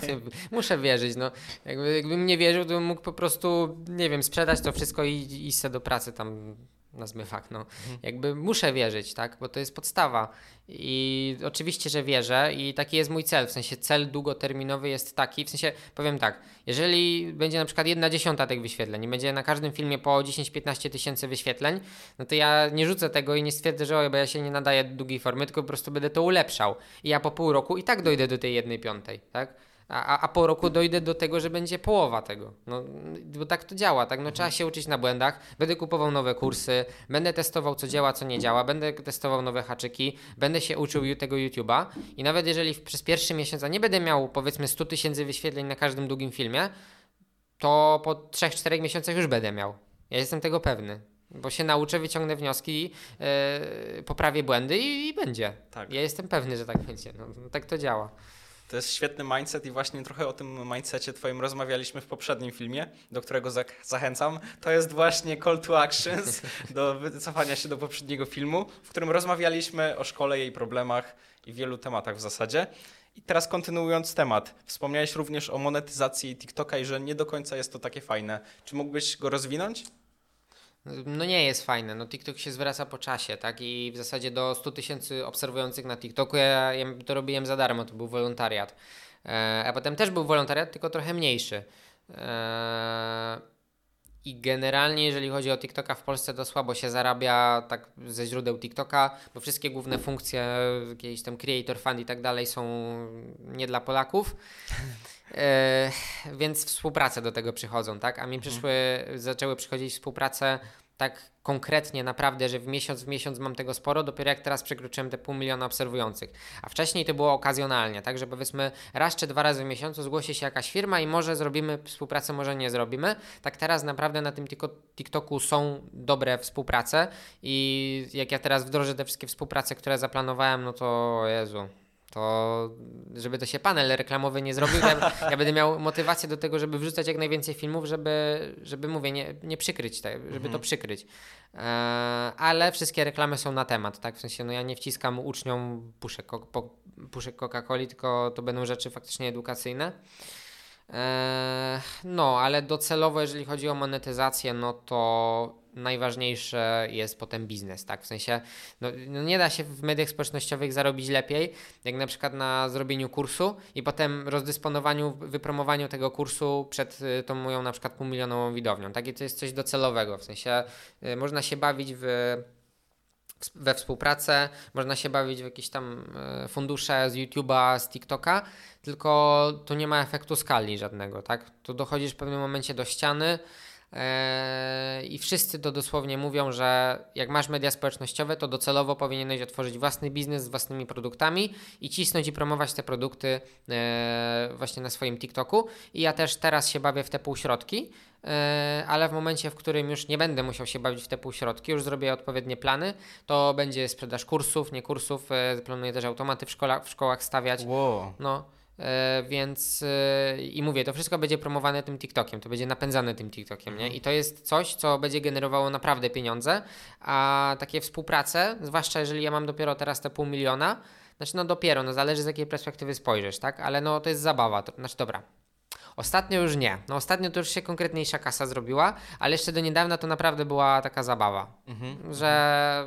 muszę wierzyć. No, jakby, jakbym nie wierzył, to bym mógł po prostu, nie wiem, sprzedać to wszystko i iść do pracy tam na zmywak. No. Mhm. Jakby muszę wierzyć, tak? Bo to jest podstawa. I oczywiście, że wierzę i taki jest mój cel. W sensie cel długoterminowy jest taki, w sensie powiem tak, jeżeli będzie na przykład jedna dziesiąta tych wyświetleń i będzie na każdym filmie po 10-15 tysięcy wyświetleń, no to ja nie rzucę tego i nie stwierdzę, że oj, bo ja się nie nadaję do długiej formy, tylko po prostu będę to ulepszał. I ja po pół roku i tak dojdę do tej jednej piątej, tak? A, a po roku dojdę do tego, że będzie połowa tego. No, bo tak to działa, tak? No, trzeba się uczyć na błędach, będę kupował nowe kursy, będę testował, co działa, co nie działa, będę testował nowe haczyki, będę się uczył tego YouTube'a i nawet jeżeli przez pierwszy miesiąc nie będę miał powiedzmy 100 tysięcy wyświetleń na każdym długim filmie, to po 3-4 miesiącach już będę miał. Ja jestem tego pewny. Bo się nauczę, wyciągnę wnioski, yy, poprawię błędy i, i będzie. Tak. Ja jestem pewny, że tak będzie. No, no tak to działa. To jest świetny mindset i właśnie trochę o tym mindsetie twoim rozmawialiśmy w poprzednim filmie, do którego zachęcam. To jest właśnie call to actions, do wycofania się do poprzedniego filmu, w którym rozmawialiśmy o szkole, jej problemach i wielu tematach w zasadzie. I teraz kontynuując temat, wspomniałeś również o monetyzacji TikToka i że nie do końca jest to takie fajne. Czy mógłbyś go rozwinąć? No nie jest fajne. No TikTok się zwraca po czasie, tak? I w zasadzie do 100 tysięcy obserwujących na TikToku ja, ja, to robiłem za darmo, to był wolontariat. E, a potem też był wolontariat, tylko trochę mniejszy. E, I generalnie, jeżeli chodzi o TikToka w Polsce, to słabo się zarabia tak ze źródeł TikToka, bo wszystkie główne funkcje, jakieś tam creator fund i tak dalej są nie dla Polaków. E, więc współprace do tego przychodzą, tak? A mi mhm. przyszły, zaczęły przychodzić współprace tak konkretnie naprawdę, że w miesiąc w miesiąc mam tego sporo, dopiero jak teraz przekroczyłem te pół miliona obserwujących. A wcześniej to było okazjonalnie, tak, że powiedzmy raz czy dwa razy w miesiącu zgłosi się jakaś firma i może zrobimy współpracę, może nie zrobimy. Tak teraz naprawdę na tym TikToku są dobre współprace i jak ja teraz wdrożę te wszystkie współprace, które zaplanowałem, no to Jezu, to żeby to się panel reklamowy nie zrobił, ja, ja, będę miał motywację do tego, żeby wrzucać jak najwięcej filmów, żeby, żeby mówię, nie, nie przykryć, tak, żeby mhm. to przykryć. E, ale wszystkie reklamy są na temat, tak? W sensie, no ja nie wciskam uczniom puszek, puszek Coca-Coli, tylko to będą rzeczy faktycznie edukacyjne. E, no, ale docelowo, jeżeli chodzi o monetyzację, no to najważniejsze jest potem biznes, tak? W sensie, no, no, nie da się w mediach społecznościowych zarobić lepiej, jak na przykład na zrobieniu kursu i potem rozdysponowaniu, wypromowaniu tego kursu przed y, tą moją na przykład półmilionową widownią, tak? I to jest coś docelowego, w sensie y, można się bawić w we współpracę, można się bawić w jakieś tam y, fundusze z YouTube'a, z TikToka, tylko tu nie ma efektu skali żadnego, tak? Tu dochodzisz w pewnym momencie do ściany, I wszyscy to dosłownie mówią, że jak masz media społecznościowe, to docelowo powinieneś otworzyć własny biznes z własnymi produktami i cisnąć i promować te produkty eee, właśnie na swoim TikToku. I ja też teraz się bawię w te półśrodki, eee, ale w momencie, w którym już nie będę musiał się bawić w te półśrodki, już zrobię odpowiednie plany, to będzie sprzedaż kursów, nie kursów. Planuję też automaty w, szkola, w szkołach stawiać. Wow. No, więc e, i mówię, to wszystko będzie promowane tym TikTokiem, to będzie napędzane tym TikTokiem, nie? Mhm. I to jest coś, co będzie generowało naprawdę pieniądze, a takie współprace, zwłaszcza jeżeli ja mam dopiero teraz te pół miliona, znaczy no dopiero, no zależy z jakiej perspektywy spojrzysz, tak? Ale no to jest zabawa, to, znaczy dobra, Ostatnio już nie. No ostatnio to już się konkretniejsza kasa zrobiła, ale jeszcze do niedawna to naprawdę była taka zabawa, Mhm. że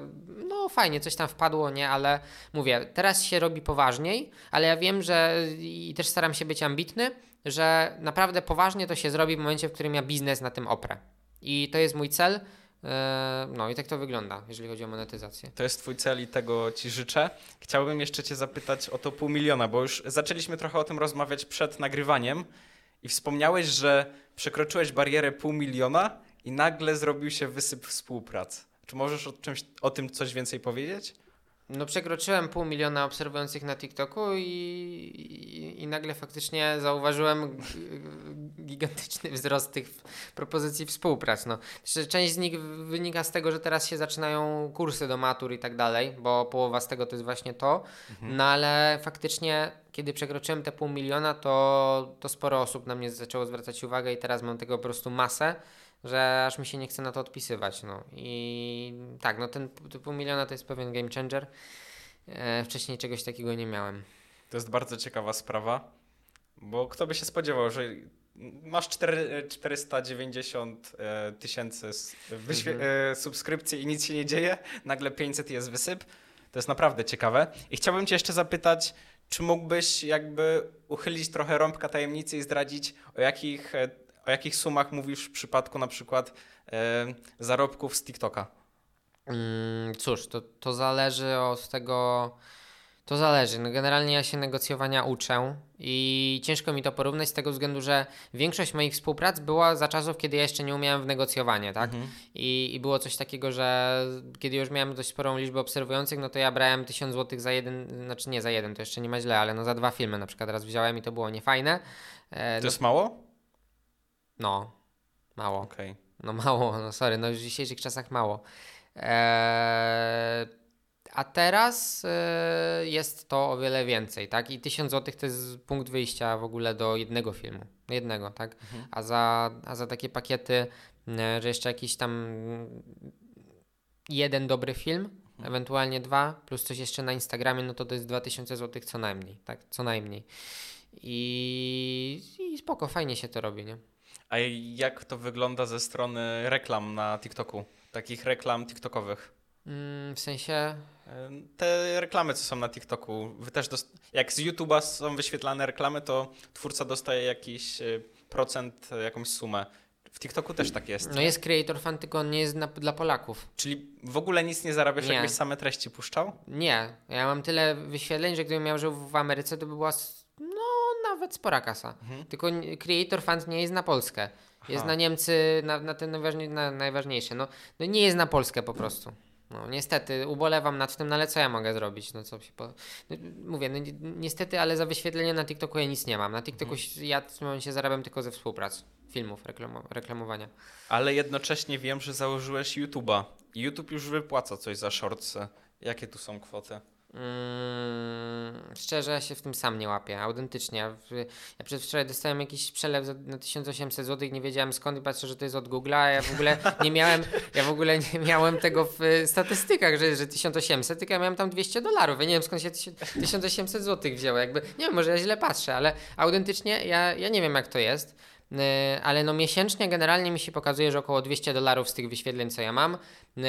no fajnie, coś tam wpadło, nie, ale mówię, teraz się robi poważniej, ale ja wiem, że i też staram się być ambitny, że naprawdę poważnie to się zrobi w momencie, w którym ja biznes na tym oprę. I to jest mój cel. e, No i tak to wygląda, jeżeli chodzi o monetyzację. To jest twój cel i tego ci życzę. Chciałbym jeszcze cię zapytać o to pół miliona, bo już zaczęliśmy trochę o tym rozmawiać przed nagrywaniem i wspomniałeś, że przekroczyłeś barierę pół miliona i nagle zrobił się wysyp współprac. Czy możesz o, czymś, o tym coś więcej powiedzieć? No przekroczyłem pół miliona obserwujących na TikToku i, i, i nagle faktycznie zauważyłem gigantyczny wzrost tych propozycji współprac. No. Część z nich wynika z tego, że teraz się zaczynają kursy do matur i tak dalej, bo połowa z tego to jest właśnie to. No ale faktycznie, kiedy przekroczyłem te pół miliona, to, to sporo osób na mnie zaczęło zwracać uwagę i teraz mam tego po prostu masę że aż mi się nie chce na to odpisywać. No. I tak, no ten pół miliona to jest pewien game changer. E, wcześniej czegoś takiego nie miałem. To jest bardzo ciekawa sprawa, bo kto by się spodziewał, że masz cztery- 490 e, tysięcy wyświe- e, subskrypcji i nic się nie dzieje, nagle 500 jest wysyp. To jest naprawdę ciekawe. I chciałbym cię jeszcze zapytać, czy mógłbyś jakby uchylić trochę rąbka tajemnicy i zdradzić, o jakich, o jakich sumach mówisz w przypadku na przykład e, zarobków z TikToka? Mm, cóż, to, to zależy od tego. To zależy. No generalnie ja się negocjowania uczę i ciężko mi to porównać z tego względu, że większość moich współprac była za czasów, kiedy ja jeszcze nie umiałem w negocjowanie, tak? I, I było coś takiego, że kiedy już miałem dość sporą liczbę obserwujących, no to ja brałem 1000 zł za jeden, znaczy nie za jeden, to jeszcze nie ma źle, ale no za dwa filmy na przykład raz wziąłem i to było niefajne. E, To no, jest mało? No, mało. Okej. No mało, no sorry, no w dzisiejszych czasach mało. Eee, a teraz e, jest to o wiele więcej, tak? I 1000 zł to jest punkt wyjścia w ogóle do jednego filmu. Jednego, tak? A, za, a za takie pakiety, e, że jeszcze jakiś tam jeden dobry film, ewentualnie dwa, plus coś jeszcze na Instagramie, no to to jest 2000 zł co najmniej, tak? Co najmniej. I, I spoko, fajnie się to robi, nie? A jak to wygląda ze strony reklam na TikToku? Takich reklam TikTokowych? Mm, w sensie. Te reklamy, co są na TikToku, wy też dost... jak z YouTube'a są wyświetlane reklamy, to twórca dostaje jakiś e, procent, e, jakąś sumę. W TikToku też tak jest. No jest Creator Fan, tylko on nie jest na, dla Polaków. Czyli w ogóle nic nie zarabiasz, Nie. jakbyś same treści puszczał? Nie, ja mam tyle wyświetleń, że gdybym miał żył w Ameryce, to by była nawet spora kasa. Tylko nie- Creator Fund nie jest na Polskę. Jest Aha. na Niemcy, na, na ten najważniej, na, najważniejsze. No, no nie jest na Polskę po prostu. No niestety, ubolewam nad tym, no ale co ja mogę zrobić? No co się po... no, mówię, no, ni- niestety, ale za wyświetlenie na TikToku ja nic nie mam. Na TikToku Mhm. ja w tym momencie zarabiam tylko ze współprac, filmów, reklamo, reklamowania. Ale jednocześnie wiem, że założyłeś YouTube'a. YouTube już wypłaca coś za shortsy. Jakie tu są kwoty? Mm, szczerze, ja się w tym sam nie łapię, autentycznie. Ja, przedwczoraj dostałem jakiś przelew na 1800 zł, nie wiedziałem skąd i patrzę, że to jest od Google'a, ja w ogóle nie miałem, ja w ogóle nie miałem tego w y, statystykach, że, że 1800, tylko ja miałem tam 200 dolarów. Ja nie wiem skąd się 1000 1800 zł wzięło, jakby, nie wiem, może ja źle patrzę, ale autentycznie ja, ja nie wiem jak to jest. y, Ale no miesięcznie generalnie mi się pokazuje, że około 200 dolarów z tych wyświetleń, co ja mam, y,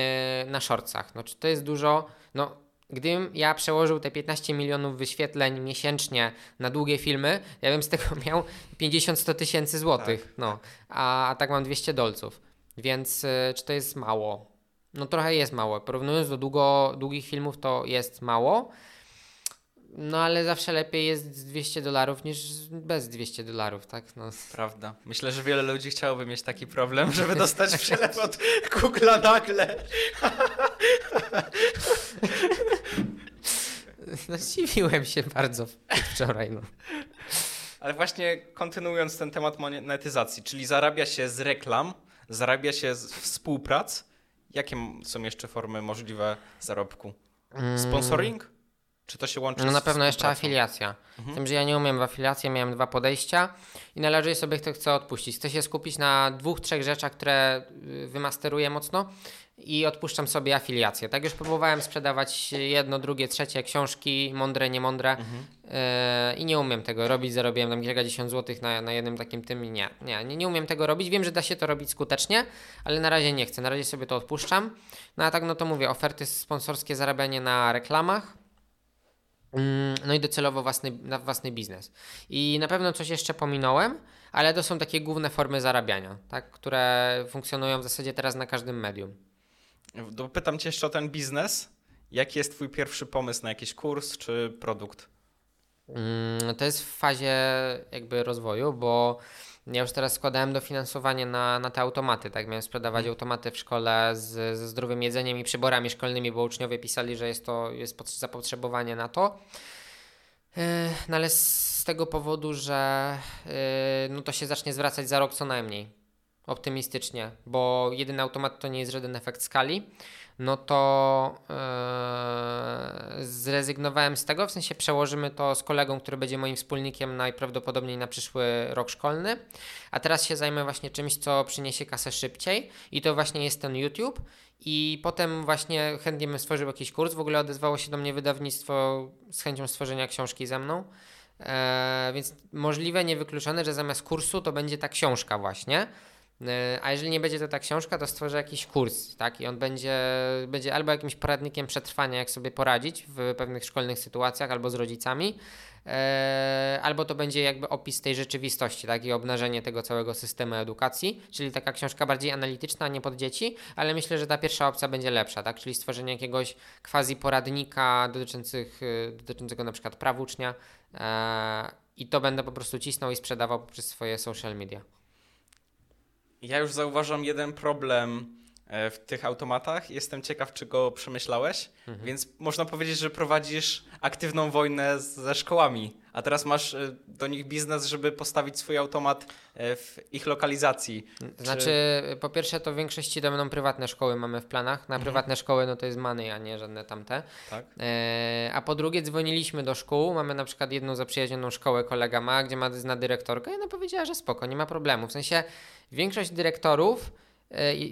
na shortsach. No czy to jest dużo? No Gdybym ja przełożył te 15 milionów wyświetleń miesięcznie na długie filmy, ja bym z tego miał 50-100 tysięcy złotych. No, a, a tak mam 200 dolców. Więc y, czy to jest mało? No trochę jest mało. Porównując do długo, długich filmów, to jest mało. No ale zawsze lepiej jest z 200 dolarów niż bez 200 dolarów, tak? No. Prawda. Myślę, że wiele ludzi chciałoby mieć taki problem, żeby dostać przelew od Google'a nagle. no zdziwiłem się bardzo wczoraj. No. Ale właśnie kontynuując ten temat monetyzacji, czyli zarabia się z reklam, zarabia się z współprac. Jakie są jeszcze formy możliwe zarobku? Mm. Sponsoring? Czy to się łączy No z na pewno jeszcze afiliacja. Mhm. Z tym, że ja nie umiem w afiliacji, miałem dwa podejścia i należy sobie kto chce odpuścić. Chcę się skupić na dwóch, trzech rzeczach, które y, wymasteruję mocno i odpuszczam sobie afiliację. Tak już próbowałem sprzedawać jedno, drugie, trzecie książki, mądre, niemądre Mhm. yy, i nie umiem tego robić. Zarobiłem tam kilkadziesiąt złotych na, na jednym takim tym i nie, nie, nie, nie umiem tego robić. Wiem, że da się to robić skutecznie, ale na razie nie chcę. Na razie sobie to odpuszczam. No a tak, no to mówię, oferty sponsorskie, zarabianie na reklamach. Mm, No i docelowo własny, na własny biznes. I na pewno coś jeszcze pominąłem, ale to są takie główne formy zarabiania, tak, które funkcjonują w zasadzie teraz na każdym medium. Dopytam cię jeszcze o ten biznes. Jaki jest twój pierwszy pomysł na jakiś kurs czy produkt? Mm, To jest w fazie jakby rozwoju, bo ja już teraz składałem dofinansowanie na, na te automaty, tak? Miałem sprzedawać automaty w szkole z, ze zdrowym jedzeniem i przyborami szkolnymi, bo uczniowie pisali, że jest to jest pot- zapotrzebowanie na to. Yy, No ale z tego powodu, że yy, no to się zacznie zwracać za rok co najmniej. Optymistycznie, bo jeden automat to nie jest żaden efekt skali, no to yy, zrezygnowałem z tego, w sensie przełożymy to z kolegą, który będzie moim wspólnikiem najprawdopodobniej na przyszły rok szkolny, a teraz się zajmę właśnie czymś, co przyniesie kasę szybciej. I to właśnie jest ten YouTube. I potem właśnie chętnie bym stworzył jakiś kurs, w ogóle odezwało się do mnie wydawnictwo z chęcią stworzenia książki ze mną, e, więc możliwe, niewykluczone, że zamiast kursu to będzie ta książka właśnie, E, A jeżeli nie będzie to ta książka, to stworzę jakiś kurs, tak? I on będzie, będzie albo jakimś poradnikiem przetrwania, jak sobie poradzić w pewnych szkolnych sytuacjach, albo z rodzicami, e, albo to będzie jakby opis tej rzeczywistości, tak? I obnażenie tego całego systemu edukacji, czyli taka książka bardziej analityczna, nie pod dzieci, ale myślę, że ta pierwsza opcja będzie lepsza, tak? Czyli stworzenie jakiegoś quasi poradnika dotyczących, y, dotyczącego na przykład praw ucznia e, i to będę po prostu cisnął i sprzedawał poprzez swoje social media. Ja już zauważam jeden problem w tych automatach. Jestem ciekaw, czy go przemyślałeś. Mhm. Więc można powiedzieć, że prowadzisz aktywną wojnę ze szkołami, a teraz masz e, do nich biznes, żeby postawić swój automat e, w ich lokalizacji. To Znaczy, po pierwsze, to w większości to będą prywatne szkoły mamy w planach. Na prywatne szkoły no to jest money, a nie żadne tamte. Tak? E, a po drugie, dzwoniliśmy do szkół. Mamy na przykład jedną zaprzyjaźnioną szkołę, kolega ma, gdzie ma zna dyrektorkę i ona powiedziała, że spoko, nie ma problemu. W sensie większość dyrektorów, e,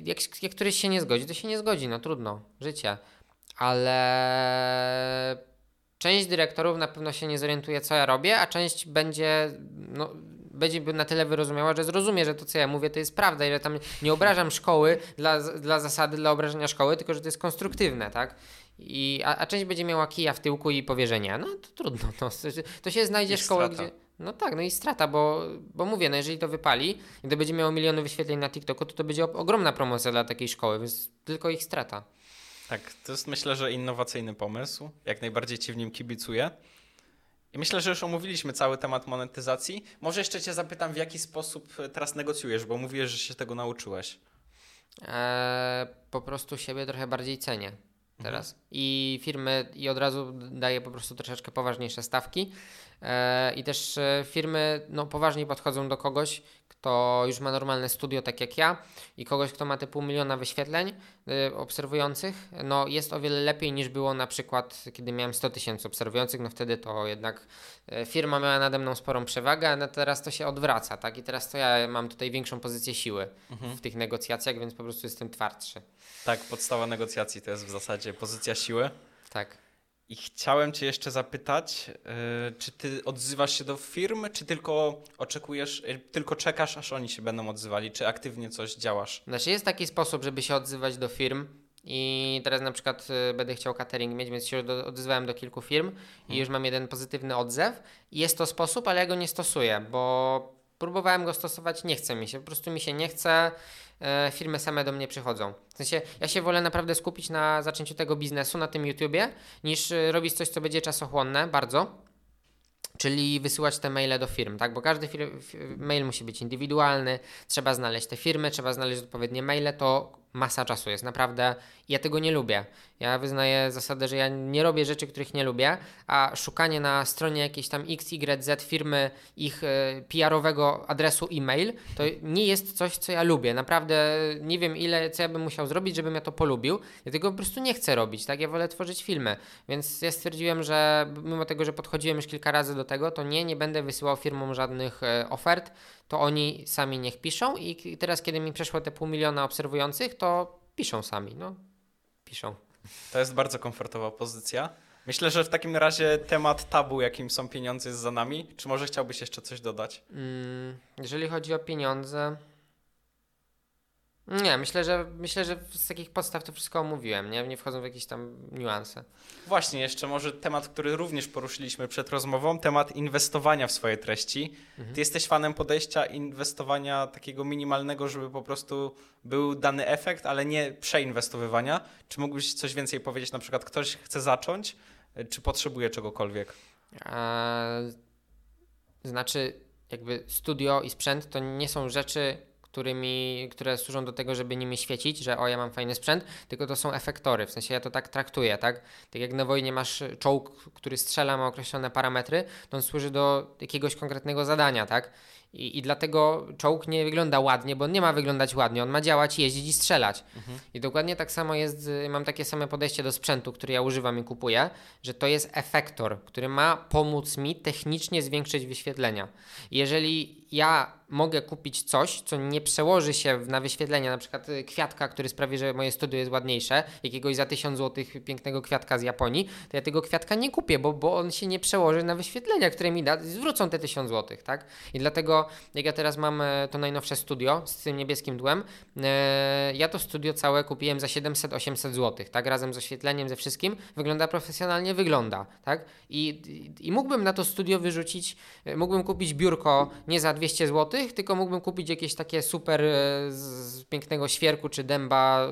jak, jak któryś się nie zgodzi, to się nie zgodzi, no trudno, życie. Ale część dyrektorów na pewno się nie zorientuje, co ja robię, a część będzie, no, będzie na tyle wyrozumiała, że zrozumie, że to, co ja mówię, to jest prawda i że tam nie obrażam szkoły dla, dla zasady, dla obrażenia szkoły, tylko że to jest konstruktywne, tak? I, a, a część będzie miała kija w tyłku i powie, że nie. No to trudno. No, to się znajdzie I szkołę, strata. gdzie. No tak, no i strata, bo, bo mówię, no jeżeli to wypali i to będzie miało miliony wyświetleń na TikToku, to to będzie ogromna promocja dla takiej szkoły, więc tylko ich strata. Tak, to jest myślę, że innowacyjny pomysł. Jak najbardziej ci w nim kibicuję. I myślę, że już omówiliśmy cały temat monetyzacji. Może jeszcze cię zapytam, w jaki sposób e, teraz negocjujesz, bo mówiłeś, że się tego nauczyłeś. Eee, po prostu siebie trochę bardziej cenię teraz. I firmy, i od razu daję po prostu troszeczkę poważniejsze stawki. Eee, I też e, firmy no, poważniej podchodzą do kogoś, kto już ma normalne studio, tak jak ja, i kogoś, kto ma te pół miliona wyświetleń e, obserwujących. No, jest o wiele lepiej niż było na przykład, kiedy miałem 100 tysięcy obserwujących. No wtedy to jednak e, firma miała nade mną sporą przewagę, a teraz to się odwraca, tak? I teraz to ja mam tutaj większą pozycję siły w tych negocjacjach, więc po prostu jestem twardszy. Tak, podstawa negocjacji to jest w zasadzie pozycja siły. Tak. I chciałem Cię jeszcze zapytać, yy, czy Ty odzywasz się do firm, czy tylko oczekujesz, yy, tylko czekasz, aż oni się będą odzywali, czy aktywnie coś działasz? Znaczy jest taki sposób, żeby się odzywać do firm i teraz na przykład y, będę chciał catering mieć, więc się odzywałem do kilku firm i już mam jeden pozytywny odzew. Jest to sposób, ale ja go nie stosuję, bo próbowałem go stosować, nie chce mi się, po prostu mi się nie chce, e, firmy same do mnie przychodzą. W sensie ja się wolę naprawdę skupić na zaczęciu tego biznesu na tym YouTubie, niż y, robić coś, co będzie czasochłonne bardzo. Czyli wysyłać te maile do firm, tak? Bo każdy mail musi być indywidualny, trzeba znaleźć te firmy, trzeba znaleźć odpowiednie maile, to masa czasu jest, naprawdę. Ja tego nie lubię. Ja wyznaję zasadę, że ja nie robię rzeczy, których nie lubię, a szukanie na stronie jakiejś tam XYZ firmy ich y, PR-owego adresu e-mail to nie jest coś, co ja lubię. Naprawdę nie wiem ile, co ja bym musiał zrobić, żebym ja to polubił. Ja tego po prostu nie chcę robić, tak? Ja wolę tworzyć filmy. Więc ja stwierdziłem, że mimo tego, że podchodziłem już kilka razy do tego, to nie, nie będę wysyłał firmom żadnych y, ofert, to oni sami niech piszą i teraz, kiedy mi przeszło te pół miliona obserwujących, to piszą sami, no. Piszą. To jest bardzo komfortowa pozycja. Myślę, że w takim razie temat tabu, jakim są pieniądze, jest za nami. Czy może chciałbyś jeszcze coś dodać? Mm, jeżeli chodzi o pieniądze. Nie, myślę, że myślę, że z takich podstaw to wszystko omówiłem, nie, nie wchodzą w jakieś tam niuanse. Właśnie, jeszcze może temat, który również poruszyliśmy przed rozmową, temat inwestowania w swoje treści. Mhm. Ty jesteś fanem podejścia inwestowania takiego minimalnego, żeby po prostu był dany efekt, ale nie przeinwestowywania. Czy mógłbyś coś więcej powiedzieć? Na przykład ktoś chce zacząć, czy potrzebuje czegokolwiek? Eee, znaczy, jakby studio i sprzęt to nie są rzeczy, którymi, które służą do tego, żeby nimi świecić, że o, ja mam fajny sprzęt, tylko to są efektory, w sensie ja to tak traktuję, tak? Tak jak na wojnie masz czołg, który strzela, ma określone parametry, to on służy do jakiegoś konkretnego zadania, tak? I, I dlatego czołg nie wygląda ładnie, bo on nie ma wyglądać ładnie, on ma działać, jeździć i strzelać. Mhm. I dokładnie tak samo jest, mam takie same podejście do sprzętu, który ja używam i kupuję, że to jest efektor, który ma pomóc mi technicznie zwiększyć wyświetlenia. Jeżeli ja mogę kupić coś, co nie przełoży się na wyświetlenie, na przykład y, kwiatka, który sprawi, że moje studio jest ładniejsze, jakiegoś za 1000 zł pięknego kwiatka z Japonii, to ja tego kwiatka nie kupię, bo, bo on się nie przełoży na wyświetlenia, które mi da, zwrócą te 1000 zł, tak? I dlatego, jak ja teraz mam e, to najnowsze studio z tym niebieskim dłem, e, ja to studio całe kupiłem za 700-800 zł, tak? Razem z oświetleniem, ze wszystkim. Wygląda profesjonalnie, wygląda, tak? I, i, i mógłbym na to studio wyrzucić, e, mógłbym kupić biurko nie za 200 zł, tylko mógłbym kupić jakieś takie super e, z pięknego świerku czy dęba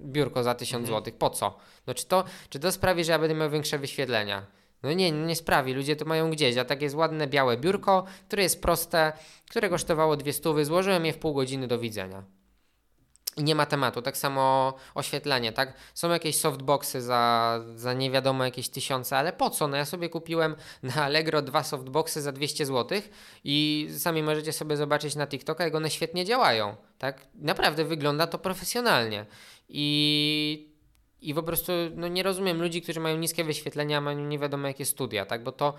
biurko za 1000 mhm. zł. Po co? No czy to, czy to sprawi, że ja będę miał większe wyświetlenia? No nie, nie sprawi, ludzie to mają gdzieś, a tak jest ładne białe biurko, które jest proste, które kosztowało dwie stówy, złożyłem je w pół godziny do widzenia. Nie ma tematu. Tak samo oświetlenie, tak? Są jakieś softboxy za, za nie wiadomo jakieś tysiące, ale po co? No ja sobie kupiłem na Allegro dwa softboxy za 200 zł i sami możecie sobie zobaczyć na TikToka, jak one świetnie działają, tak? Naprawdę wygląda to profesjonalnie. I i po prostu no, nie rozumiem ludzi, którzy mają niskie wyświetlenia, mają nie wiadomo jakie studia, tak? Bo to,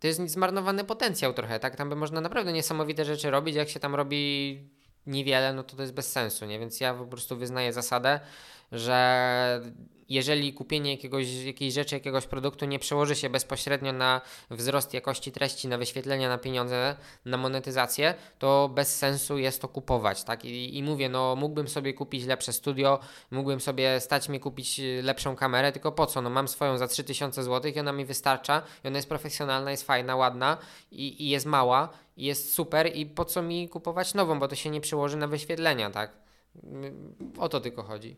to jest zmarnowany potencjał trochę, tak? Tam by można naprawdę niesamowite rzeczy robić, jak się tam robi niewiele, no to to jest bez sensu, nie? Więc ja po prostu wyznaję zasadę, że jeżeli kupienie jakiegoś, jakiejś rzeczy, jakiegoś produktu nie przełoży się bezpośrednio na wzrost jakości treści, na wyświetlenia, na pieniądze, na monetyzację, to bez sensu jest to kupować, tak? I, i mówię, no mógłbym sobie kupić lepsze studio, mógłbym sobie stać mi kupić lepszą kamerę, tylko po co? No mam swoją za 3000 zł i ona mi wystarcza i ona jest profesjonalna, jest fajna, ładna i, i jest mała i jest super i po co mi kupować nową, bo to się nie przełoży na wyświetlenia, tak? O to tylko chodzi.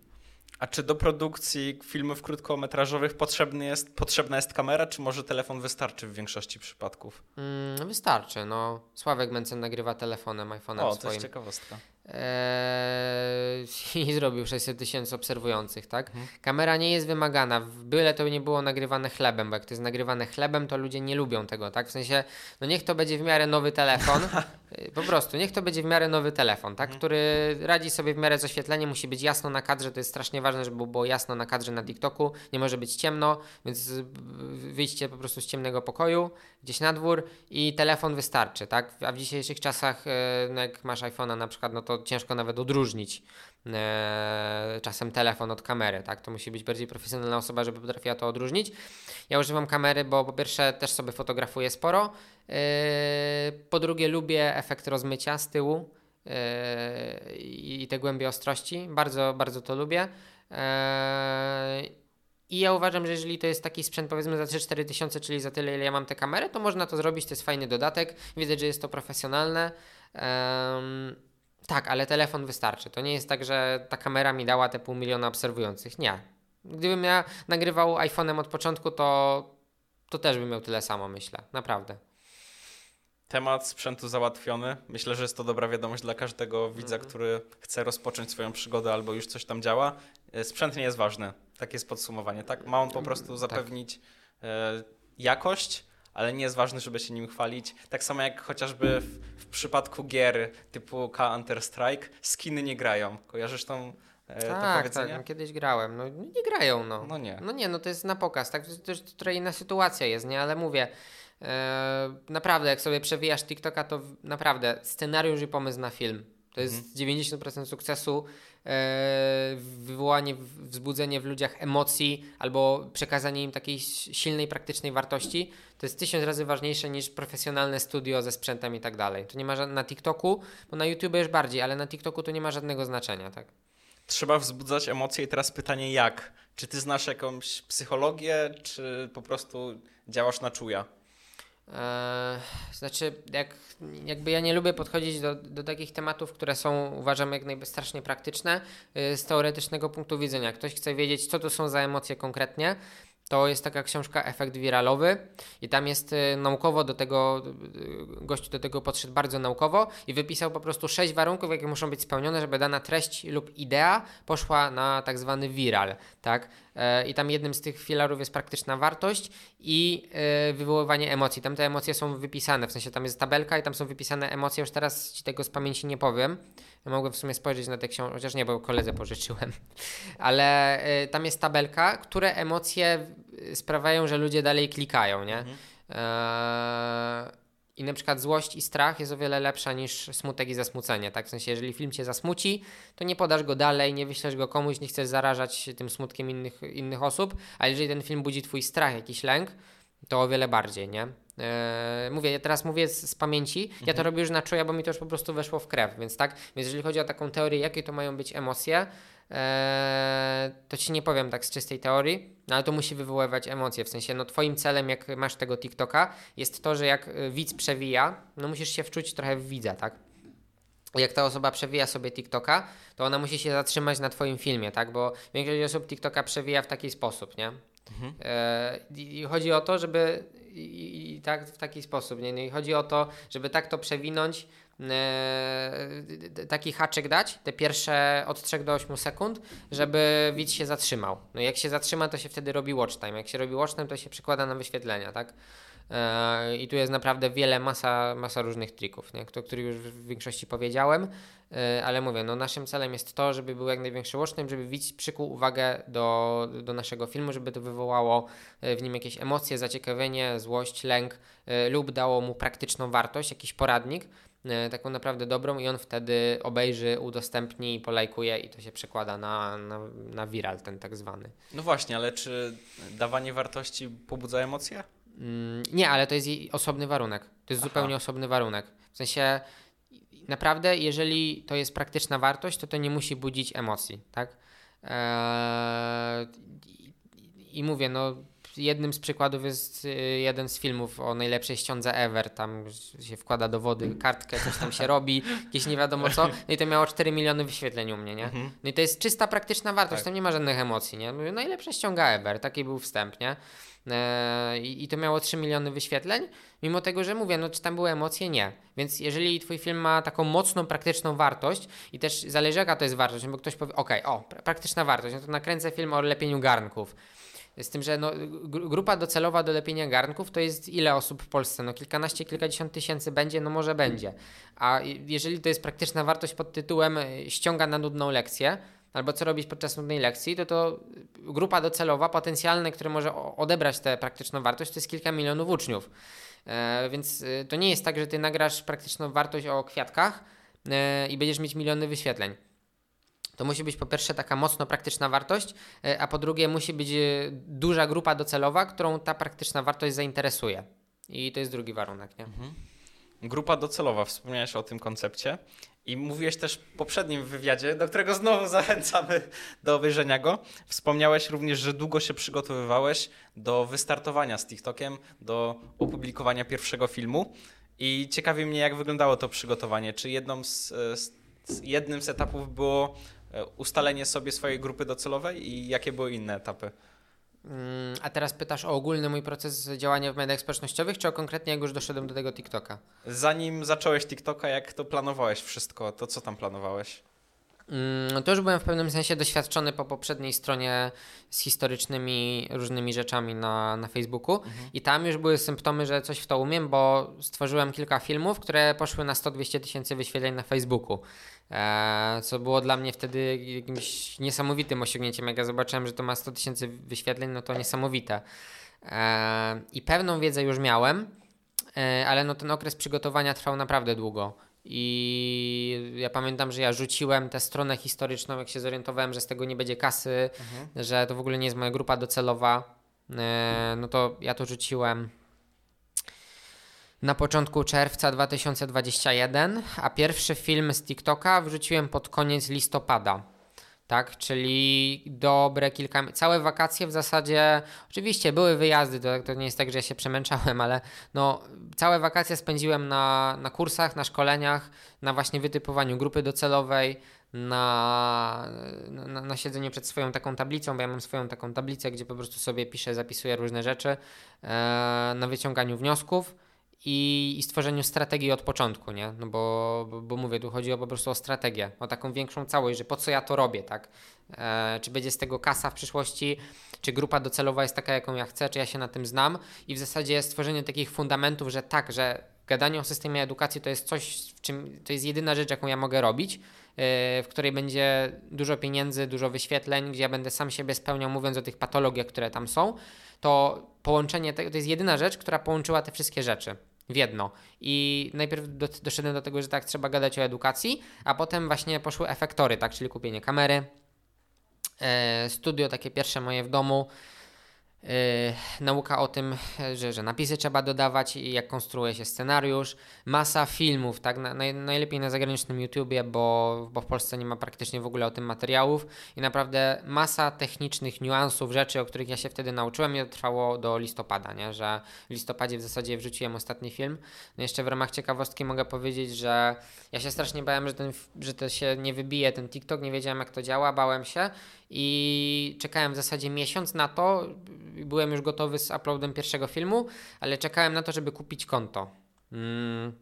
A czy do produkcji filmów krótkometrażowych potrzebny jest, potrzebna jest kamera, czy może telefon wystarczy w większości przypadków? Mm, wystarczy, no. Sławek Mencen nagrywa telefonem, iPhone'em o, swoim. O, to jest ciekawostka. Eee, I zrobił 600 tysięcy obserwujących, tak? Mhm. Kamera nie jest wymagana, byle to nie było nagrywane chlebem, bo jak to jest nagrywane chlebem, to ludzie nie lubią tego, tak? W sensie, no niech to będzie w miarę nowy telefon, y, po prostu, niech to będzie w miarę nowy telefon, tak? Mhm. Który radzi sobie w miarę z oświetleniem, musi być jasno na kadrze, to jest strasznie ważne, żeby było jasno na kadrze na TikToku, nie może być ciemno, więc wyjście po prostu z ciemnego pokoju, gdzieś na dwór i telefon wystarczy, tak? A w dzisiejszych czasach, y, no jak masz iPhone'a na przykład, no to ciężko nawet odróżnić e, czasem telefon od kamery, tak? To musi być bardziej profesjonalna osoba, żeby potrafiła to odróżnić. Ja używam kamery, bo po pierwsze też sobie fotografuję sporo, e, po drugie lubię efekt rozmycia z tyłu e, i te głębie ostrości, bardzo, bardzo to lubię. I ja uważam, że jeżeli to jest taki sprzęt powiedzmy za 3-4 tysiące, czyli za tyle, ile ja mam tę kamerę, to można to zrobić, to jest fajny dodatek. Widzę, że jest to profesjonalne. Um, tak, ale telefon wystarczy. To nie jest tak, że ta kamera mi dała te pół miliona obserwujących. Nie. Gdybym ja nagrywał iPhone'em od początku, to, to też bym miał tyle samo, myślę. Naprawdę. Temat sprzętu załatwiony. Myślę, że jest to dobra wiadomość dla każdego widza, Mhm. który chce rozpocząć swoją przygodę albo już coś tam działa. E, Sprzęt nie jest ważny. Takie jest podsumowanie, tak? Ma on po prostu Tak. zapewnić e, jakość, ale nie jest ważny, żeby się nim chwalić. Tak samo jak chociażby w, w przypadku gier typu Counter-Strike, skiny nie grają. Kojarzysz tą, e, to tak, tak, no, kiedyś grałem. No nie grają, no. No nie. No nie, no to jest na pokaz, tak? To jest też trochę inna sytuacja jest, nie? Ale mówię, e, naprawdę, jak sobie przewijasz TikToka, to naprawdę scenariusz i pomysł na film. To jest Mhm. 90% sukcesu, e, wywołanie, wzbudzenie w ludziach emocji albo przekazanie im takiej silnej, praktycznej wartości. To jest tysiąc razy ważniejsze niż profesjonalne studio ze sprzętem i tak dalej. To nie ma na TikToku, bo na YouTube już bardziej, ale na TikToku to nie ma żadnego znaczenia, tak? Trzeba wzbudzać emocje i teraz pytanie jak? Czy ty znasz jakąś psychologię, czy po prostu działasz na czuja? Eee, znaczy, jak, jakby ja nie lubię podchodzić do, do takich tematów, które są uważam jak najbardziej strasznie praktyczne yy, z teoretycznego punktu widzenia. Ktoś chce wiedzieć, co to są za emocje konkretnie, to jest taka książka Efekt Wiralowy i tam jest y, naukowo do tego, y, gościu do tego podszedł bardzo naukowo i wypisał po prostu sześć warunków, jakie muszą być spełnione, żeby dana treść lub idea poszła na tak zwany viral, tak? E, I tam jednym z tych filarów jest praktyczna wartość i e, wywoływanie emocji. Tam te emocje są wypisane, w sensie tam jest tabelka i tam są wypisane emocje, już teraz ci tego z pamięci nie powiem. Mogłem w sumie spojrzeć na te książki, chociaż nie, bo koledze pożyczyłem. Ale tam jest tabelka, które emocje y, sprawiają, że ludzie dalej klikają, nie? E, I na przykład złość i strach jest o wiele lepsza niż smutek i zasmucenie. Tak? W sensie, jeżeli film cię zasmuci, to nie podasz go dalej, nie wyślesz go komuś, nie chcesz zarażać tym smutkiem innych, innych osób, a jeżeli ten film budzi twój strach, jakiś lęk, to o wiele bardziej, nie? Eee, mówię, ja teraz mówię z, z pamięci, ja to robię już na czuja, bo mi to już po prostu weszło w krew, więc tak, więc jeżeli chodzi o taką teorię, jakie to mają być emocje, eee, to ci nie powiem tak z czystej teorii, no ale to musi wywoływać emocje, w sensie, no twoim celem, jak masz tego TikToka, jest to, że jak y, widz przewija, no musisz się wczuć trochę w widza, tak? jak ta osoba przewija sobie TikToka, to ona musi się zatrzymać na Twoim filmie, tak? Bo większość osób TikToka przewija w taki sposób, nie? E, i, I chodzi o to, żeby i, i tak w taki sposób, nie? No i chodzi o to, żeby tak to przewinąć, taki haczyk dać, te pierwsze od 3 do 8 sekund, żeby widz się zatrzymał. No jak się zatrzyma, to się wtedy robi watch time. Jak się robi watch time, to się przekłada na wyświetlenia, tak? E, I tu jest naprawdę wiele, masa, masa różnych trików, nie? o których już w większości powiedziałem, e, ale mówię, no naszym celem jest to, żeby był jak największy watchtime, żeby widz przykuł uwagę do, do naszego filmu, żeby to wywołało e, w nim jakieś emocje, zaciekawienie, złość, lęk e, lub dało mu praktyczną wartość, jakiś poradnik, e, taką naprawdę dobrą i on wtedy obejrzy, udostępni, polajkuje i to się przekłada na, na, na viral ten tak zwany. No właśnie, ale czy dawanie wartości pobudza emocje? Mm, Nie, ale to jest jej osobny warunek. To jest Aha. zupełnie osobny warunek. W sensie naprawdę, jeżeli to jest praktyczna wartość, to to nie musi budzić emocji, tak? Eee, i, I mówię, no jednym z przykładów jest y, jeden z filmów o najlepszej ściądze ever. Tam się wkłada do wody kartkę, coś tam się robi, jakieś nie wiadomo co. No i to miało 4 miliony wyświetleń u mnie, nie? No i to jest czysta praktyczna wartość, Tak. tam nie ma żadnych emocji, nie? Mówię, najlepsza ściąga ever, taki był wstęp, nie? Eee, I, I to miało 3 miliony wyświetleń, mimo tego, że mówię, no czy tam były emocje? Nie. Więc jeżeli twój film ma taką mocną, praktyczną wartość i też zależy jaka to jest wartość, no bo ktoś powie, okej, o, pra- praktyczna wartość, no to nakręcę film o lepieniu garnków. Z tym, że no, gr- grupa docelowa do lepienia garnków to jest ile osób w Polsce? No kilkanaście, kilkadziesiąt tysięcy będzie, no może będzie. A jeżeli to jest praktyczna wartość pod tytułem y, ściąga na nudną lekcję, albo co robić podczas nudnej lekcji, to to grupa docelowa, potencjalne, które może odebrać tę praktyczną wartość, to jest kilka milionów uczniów. E, więc y, to nie jest tak, że ty nagrasz praktyczną wartość o kwiatkach e, i będziesz mieć miliony wyświetleń. To musi być po pierwsze taka mocno praktyczna wartość, e, a po drugie musi być e, duża grupa docelowa, którą ta praktyczna wartość zainteresuje. I to jest drugi warunek, nie? Grupa docelowa, wspomniałeś o tym koncepcie i mówiłeś też w poprzednim wywiadzie, do którego znowu zachęcamy do obejrzenia go. Wspomniałeś również, że długo się przygotowywałeś do wystartowania z TikTokiem, do opublikowania pierwszego filmu i ciekawi mnie, jak wyglądało to przygotowanie. Czy jedną z, z, z jednym z etapów było e, ustalenie sobie swojej grupy docelowej i jakie były inne etapy? Mm, a teraz pytasz o ogólny mój proces działania w mediach społecznościowych, czy o konkretnie jak już doszedłem do tego TikToka? Zanim zacząłeś TikToka, jak to planowałeś wszystko, to co tam planowałeś? Mm, no to już byłem w pewnym sensie doświadczony po poprzedniej stronie z historycznymi różnymi rzeczami na, na Facebooku mhm. i tam już były symptomy, że coś w to umiem, bo stworzyłem kilka filmów, które poszły na 100-200 tysięcy wyświetleń na Facebooku. E, co było dla mnie wtedy jakimś niesamowitym osiągnięciem. Jak ja zobaczyłem, że to ma 100 tysięcy wyświetleń, no to niesamowite. E, I pewną wiedzę już miałem, e, ale no ten okres przygotowania trwał naprawdę długo. I ja pamiętam, że ja rzuciłem tę stronę historyczną, jak się zorientowałem, że z tego nie będzie kasy, mhm. że to w ogóle nie jest moja grupa docelowa. No to ja to rzuciłem na początku czerwca 2021, a pierwszy film z TikToka wrzuciłem pod koniec listopada. Tak, czyli dobre kilka, całe wakacje w zasadzie, oczywiście były wyjazdy, to, to nie jest tak, że ja się przemęczałem, ale no, całe wakacje spędziłem na, na kursach, na szkoleniach, na właśnie wytypowaniu grupy docelowej, na, na, na, siedzeniu przed swoją taką tablicą, bo ja mam swoją taką tablicę, gdzie po prostu sobie piszę, zapisuję różne rzeczy, e, na wyciąganiu wniosków i, i stworzeniu strategii od początku, nie? No bo, bo, mówię, tu chodzi o po prostu o strategię, o taką większą całość, że po co ja to robię, tak? E, czy będzie z tego kasa w przyszłości, czy grupa docelowa jest taka, jaką ja chcę, czy ja się na tym znam i w zasadzie stworzenie takich fundamentów, że tak, że gadanie o systemie edukacji to jest coś, w czym to jest jedyna rzecz, jaką ja mogę robić, e, w której będzie dużo pieniędzy, dużo wyświetleń, gdzie ja będę sam siebie spełniał, mówiąc o tych patologiach, które tam są, to połączenie to jest jedyna rzecz, która połączyła te wszystkie rzeczy w jedno. I najpierw do, doszedłem do tego, że tak, trzeba gadać o edukacji, a potem właśnie poszły efektory, tak, czyli kupienie kamery, e, studio takie pierwsze moje w domu, nauka o tym, że, że napisy trzeba dodawać i jak konstruuje się scenariusz, masa filmów, tak, na, naj, najlepiej na zagranicznym YouTubie, bo, bo w Polsce nie ma praktycznie w ogóle o tym materiałów. I naprawdę masa technicznych niuansów, rzeczy, o których ja się wtedy nauczyłem i to trwało do listopada, nie? że w listopadzie w zasadzie wrzuciłem ostatni film. No jeszcze w ramach ciekawostki mogę powiedzieć, że ja się strasznie bałem, że, ten, że to się nie wybije, ten TikTok, nie wiedziałem jak to działa, bałem się i czekałem w zasadzie miesiąc na to, byłem już gotowy z uploadem pierwszego filmu, ale czekałem na to, żeby kupić konto. Mm.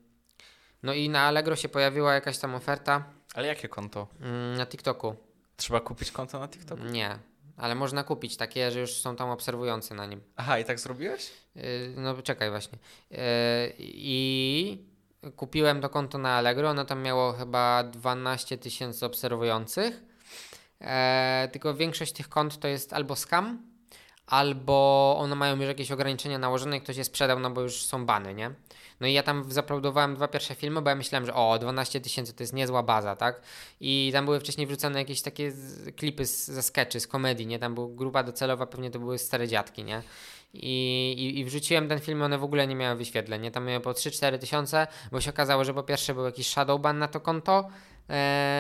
No i na Allegro się pojawiła jakaś tam oferta. Ale jakie konto? Mm, na TikToku. Trzeba kupić konto na TikToku? Nie, ale można kupić takie, że już są tam obserwujący na nim. Aha, i tak zrobiłeś? Yy, no czekaj właśnie. Yy, I kupiłem to konto na Allegro, ono tam miało chyba 12 tysięcy obserwujących. Yy, tylko większość tych kont to jest albo scam, albo one mają już jakieś ograniczenia nałożone i ktoś je sprzedał, no bo już są bany, nie? No i ja tam zaplodowałem dwa pierwsze filmy, bo ja myślałem, że o, 12 tysięcy to jest niezła baza, tak? I tam były wcześniej wrzucane jakieś takie klipy z, ze sketchy, z komedii, nie? Tam była grupa docelowa, pewnie to były stare dziadki, nie? I, i, i wrzuciłem ten film, one w ogóle nie miały wyświetleń, nie? Tam miały po 3-4 tysiące, bo się okazało, że po pierwsze był jakiś shadowban na to konto, E,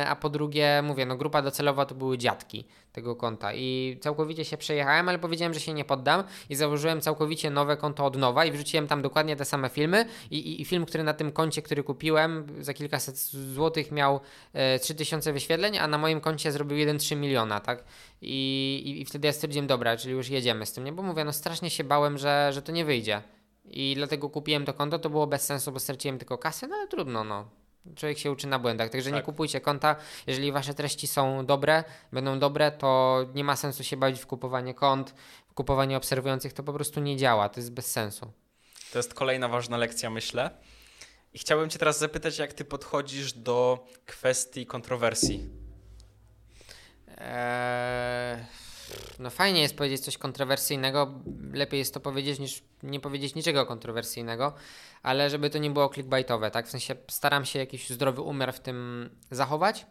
a po drugie, mówię, no grupa docelowa to były dziadki tego konta i całkowicie się przejechałem, ale powiedziałem, że się nie poddam i założyłem całkowicie nowe konto od nowa i wrzuciłem tam dokładnie te same filmy i, i, i film, który na tym koncie, który kupiłem za kilkaset złotych miał e, 3000 wyświetleń, a na moim koncie zrobił 1,3 miliona, tak? I, i, I wtedy ja stwierdziłem, dobra, czyli już jedziemy z tym, nie? Bo mówię, no strasznie się bałem, że, że to nie wyjdzie. I dlatego kupiłem to konto, to było bez sensu, bo straciłem tylko kasę, no ale trudno, no człowiek się uczy na błędach. Także tak. nie kupujcie konta. Jeżeli wasze treści są dobre, będą dobre, to nie ma sensu się bawić w kupowanie kont, w kupowanie obserwujących. To po prostu nie działa. To jest bez sensu. To jest kolejna ważna lekcja, myślę. I chciałbym Cię teraz zapytać, jak Ty podchodzisz do kwestii kontrowersji. Eee no fajnie jest powiedzieć coś kontrowersyjnego, lepiej jest to powiedzieć niż nie powiedzieć niczego kontrowersyjnego, ale żeby to nie było clickbaitowe, tak? W sensie staram się jakiś zdrowy umiar w tym zachować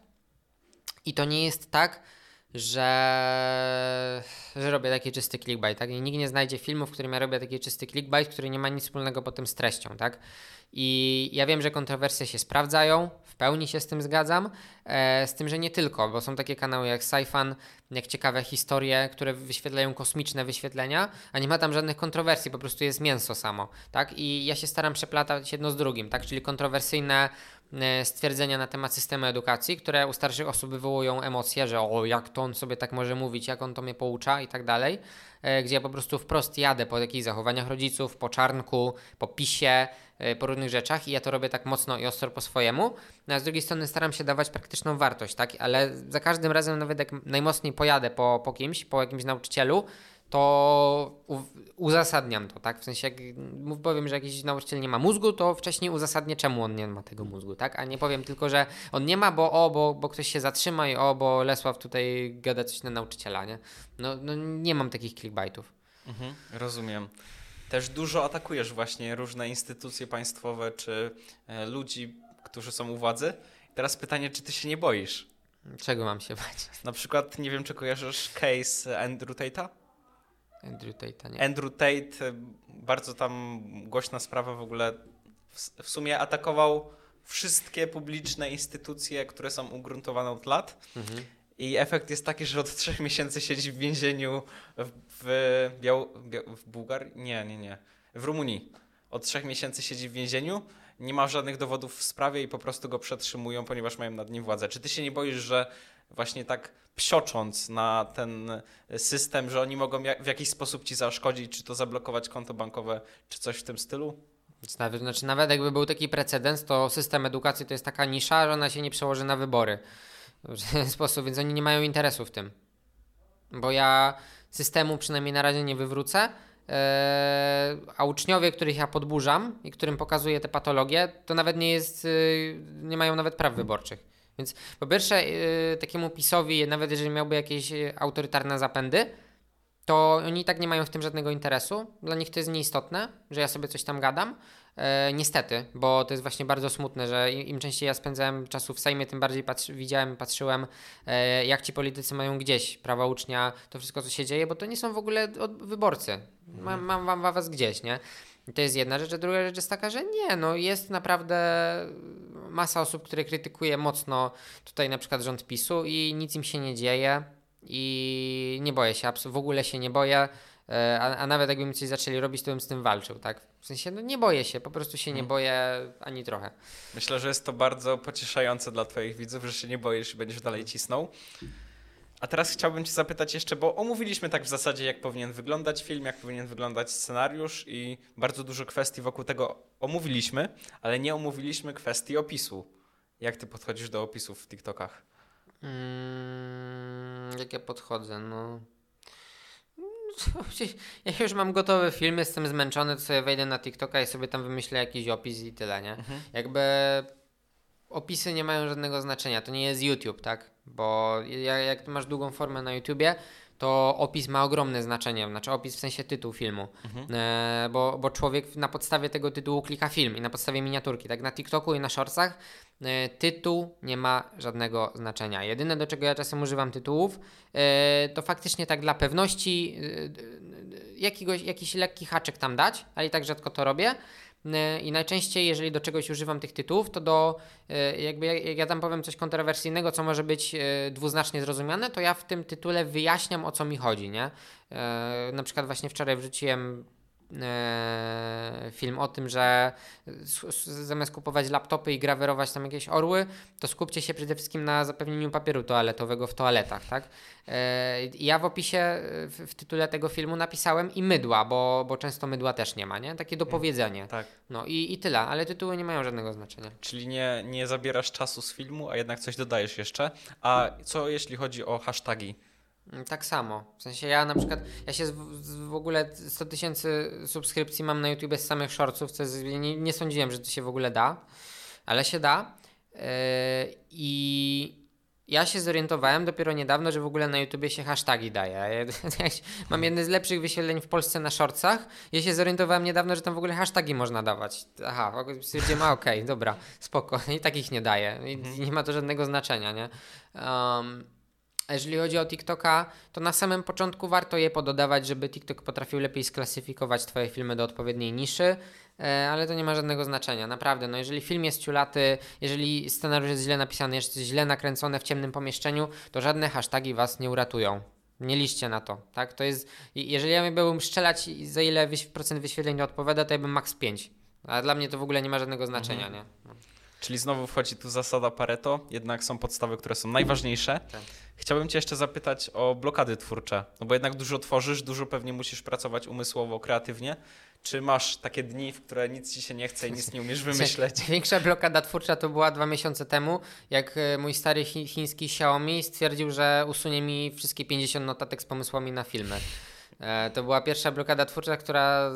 i to nie jest tak, że, że robię taki czysty clickbait, tak? I nikt nie znajdzie filmu, w którym ja robię taki czysty clickbait, który nie ma nic wspólnego potem z treścią, tak? I ja wiem, że kontrowersje się sprawdzają, w pełni się z tym zgadzam, e, z tym, że nie tylko, bo są takie kanały jak Saifan, jak ciekawe historie, które wyświetlają kosmiczne wyświetlenia, a nie ma tam żadnych kontrowersji, po prostu jest mięso samo, tak? I ja się staram przeplatać jedno z drugim, tak? Czyli kontrowersyjne stwierdzenia na temat systemu edukacji, które u starszych osób wywołują emocje, że o, jak to on sobie tak może mówić, jak on to mnie poucza i tak dalej, e, gdzie ja po prostu wprost jadę po takich zachowaniach rodziców, po czarnku, po pisie, e, po różnych rzeczach i ja to robię tak mocno i ostro po swojemu, no a z drugiej strony staram się dawać praktyczną wartość, tak, ale za każdym razem nawet jak najmocniej pojadę po, po kimś, po jakimś nauczycielu, to uzasadniam to, tak? W sensie, jak powiem, że jakiś nauczyciel nie ma mózgu, to wcześniej uzasadnię, czemu on nie ma tego mózgu, tak? A nie powiem tylko, że on nie ma, bo o, bo, bo ktoś się zatrzyma i o, bo Lesław tutaj gada coś na nauczyciela, nie? No, no nie mam takich clickbaitów. Mhm, rozumiem. Też dużo atakujesz właśnie różne instytucje państwowe czy e, ludzi, którzy są u władzy. Teraz pytanie, czy ty się nie boisz? Czego mam się bać? Na przykład, nie wiem, czy kojarzysz case Andrew Tate'a? Andrew Tate, nie. Andrew Tate, e, bardzo tam głośna sprawa w ogóle, w, sumie atakował wszystkie publiczne instytucje, które są ugruntowane od lat. Mhm. I efekt jest taki, że od trzech miesięcy siedzi w więzieniu w, w, Biał, w Bułgarii? Nie, nie, nie. W Rumunii. Od trzech miesięcy siedzi w więzieniu, nie ma żadnych dowodów w sprawie i po prostu go przetrzymują, ponieważ mają nad nim władzę. Czy ty się nie boisz, że właśnie tak psiocząc na ten system, że oni mogą w jakiś sposób ci zaszkodzić, czy to zablokować konto bankowe, czy coś w tym stylu? Nawet, znaczy nawet jakby był taki precedens, to system edukacji to jest taka nisza, że ona się nie przełoży na wybory w ten sposób, więc oni nie mają interesu w tym. Bo ja systemu przynajmniej na razie nie wywrócę, e, a uczniowie, których ja podburzam i którym pokazuję te patologie, to nawet nie jest, y, nie mają nawet praw wyborczych. Więc po pierwsze, yy, takiemu PiSowi, nawet jeżeli miałby jakieś y, autorytarne zapędy, to oni i tak nie mają w tym żadnego interesu. Dla nich to jest nieistotne, że ja sobie coś tam gadam. E, niestety, bo to jest właśnie bardzo smutne, że im, częściej ja spędzałem czasu w Sejmie, tym bardziej patrzy, widziałem, patrzyłem, e, jak ci politycy mają gdzieś prawa ucznia, to wszystko, co się dzieje, bo to nie są w ogóle wyborcy. Mam, mam, mam was gdzieś, nie? To jest jedna rzecz, a druga rzecz jest taka, że nie, no jest naprawdę masa osób, które krytykuje mocno tutaj na przykład rząd PiSu i nic im się nie dzieje i nie boję się, w ogóle się nie boję, e, a, a nawet jakbym coś zaczęli robić, to bym z tym walczył, tak? W sensie, no nie boję się, po prostu się nie mhm. boję ani trochę. Myślę, że jest to bardzo pocieszające dla Twoich widzów, że się nie boisz i będziesz dalej cisnął. A teraz chciałbym Cię zapytać jeszcze, bo omówiliśmy tak w zasadzie, jak powinien wyglądać film, jak powinien wyglądać scenariusz i bardzo dużo kwestii wokół tego omówiliśmy, ale nie omówiliśmy kwestii opisu. Jak Ty podchodzisz do opisów w TikTokach? Mm, jak ja podchodzę? No. Ja już mam gotowy film, jestem zmęczony, to sobie wejdę na TikToka i sobie tam wymyślę jakiś opis i tyle, nie? Mhm. Jakby opisy nie mają żadnego znaczenia. To nie jest YouTube, tak? Bo jak masz długą formę na YouTubie, to opis ma ogromne znaczenie, znaczy opis w sensie tytuł filmu, mhm. e, bo, bo człowiek na podstawie tego tytułu klika film i na podstawie miniaturki, tak na TikToku i na Shortsach e, tytuł nie ma żadnego znaczenia. Jedyne do czego ja czasem używam tytułów, e, to faktycznie tak dla pewności e, jakiegoś, jakiś lekki haczyk tam dać, ale i tak rzadko to robię. E, I najczęściej, jeżeli do czegoś używam tych tytułów, to do, e, jakby jak ja tam powiem coś kontrowersyjnego, co może być e, dwuznacznie zrozumiane, to ja w tym tytule wyjaśniam o co mi chodzi, nie? Na przykład właśnie wczoraj wrzuciłem film o tym, że zamiast kupować laptopy i grawerować tam jakieś orły, to skupcie się przede wszystkim na zapewnieniu papieru toaletowego w toaletach, tak? E, ja w opisie, w, tytule tego filmu napisałem i mydła, bo, bo często mydła też nie ma, nie? Takie dopowiedzenie. Tak. No i, i tyle, ale tytuły nie mają żadnego znaczenia. Czyli nie, nie zabierasz czasu z filmu, a jednak coś dodajesz jeszcze. A co jeśli chodzi o hasztagi? Mm, tak samo. W sensie ja na przykład, ja się w ogóle 100 tysięcy subskrypcji mam na YouTube z samych shortsów, co jest, nie, nie sądziłem, że to się w ogóle da, ale się da. Yy, I ja się zorientowałem dopiero niedawno, że w ogóle na YouTubie się hasztagi daje. Ja, mam jedne z lepszych wyświetleń w Polsce na shortsach. Ja się zorientowałem niedawno, że tam w ogóle hasztagi można dawać. Aha, stwierdziłem, a okej, okay, dobra, spoko. I takich nie daje. I mhm. nie ma to żadnego znaczenia, nie? Um, a jeżeli chodzi o TikToka, to na samym początku warto je pododawać, żeby TikTok potrafił lepiej sklasyfikować Twoje filmy do odpowiedniej niszy, e, ale to nie ma żadnego znaczenia, naprawdę. No jeżeli film jest ciulaty, jeżeli scenariusz jest źle napisany, jest źle nakręcone w ciemnym pomieszczeniu, to żadne hasztagi Was nie uratują. Nie liczcie na to, tak? To jest, jeżeli ja miałbym strzelać za ile procent wyświetleń odpowiada, to ja bym max 5. A dla mnie to w ogóle nie ma żadnego znaczenia, mhm. nie? Czyli znowu wchodzi tu zasada Pareto, jednak są podstawy, które są najważniejsze. Tak. Chciałbym Cię jeszcze zapytać o blokady twórcze, no bo jednak dużo tworzysz, dużo pewnie musisz pracować umysłowo, kreatywnie. Czy masz takie dni, w które nic Ci się nie chce i nic nie umiesz wymyśleć? Największa blokada twórcza to była dwa miesiące temu, jak e, mój stary chi chiński Xiaomi stwierdził, że usunie mi wszystkie 50 notatek z pomysłami na filmy. E, to była pierwsza blokada twórcza, która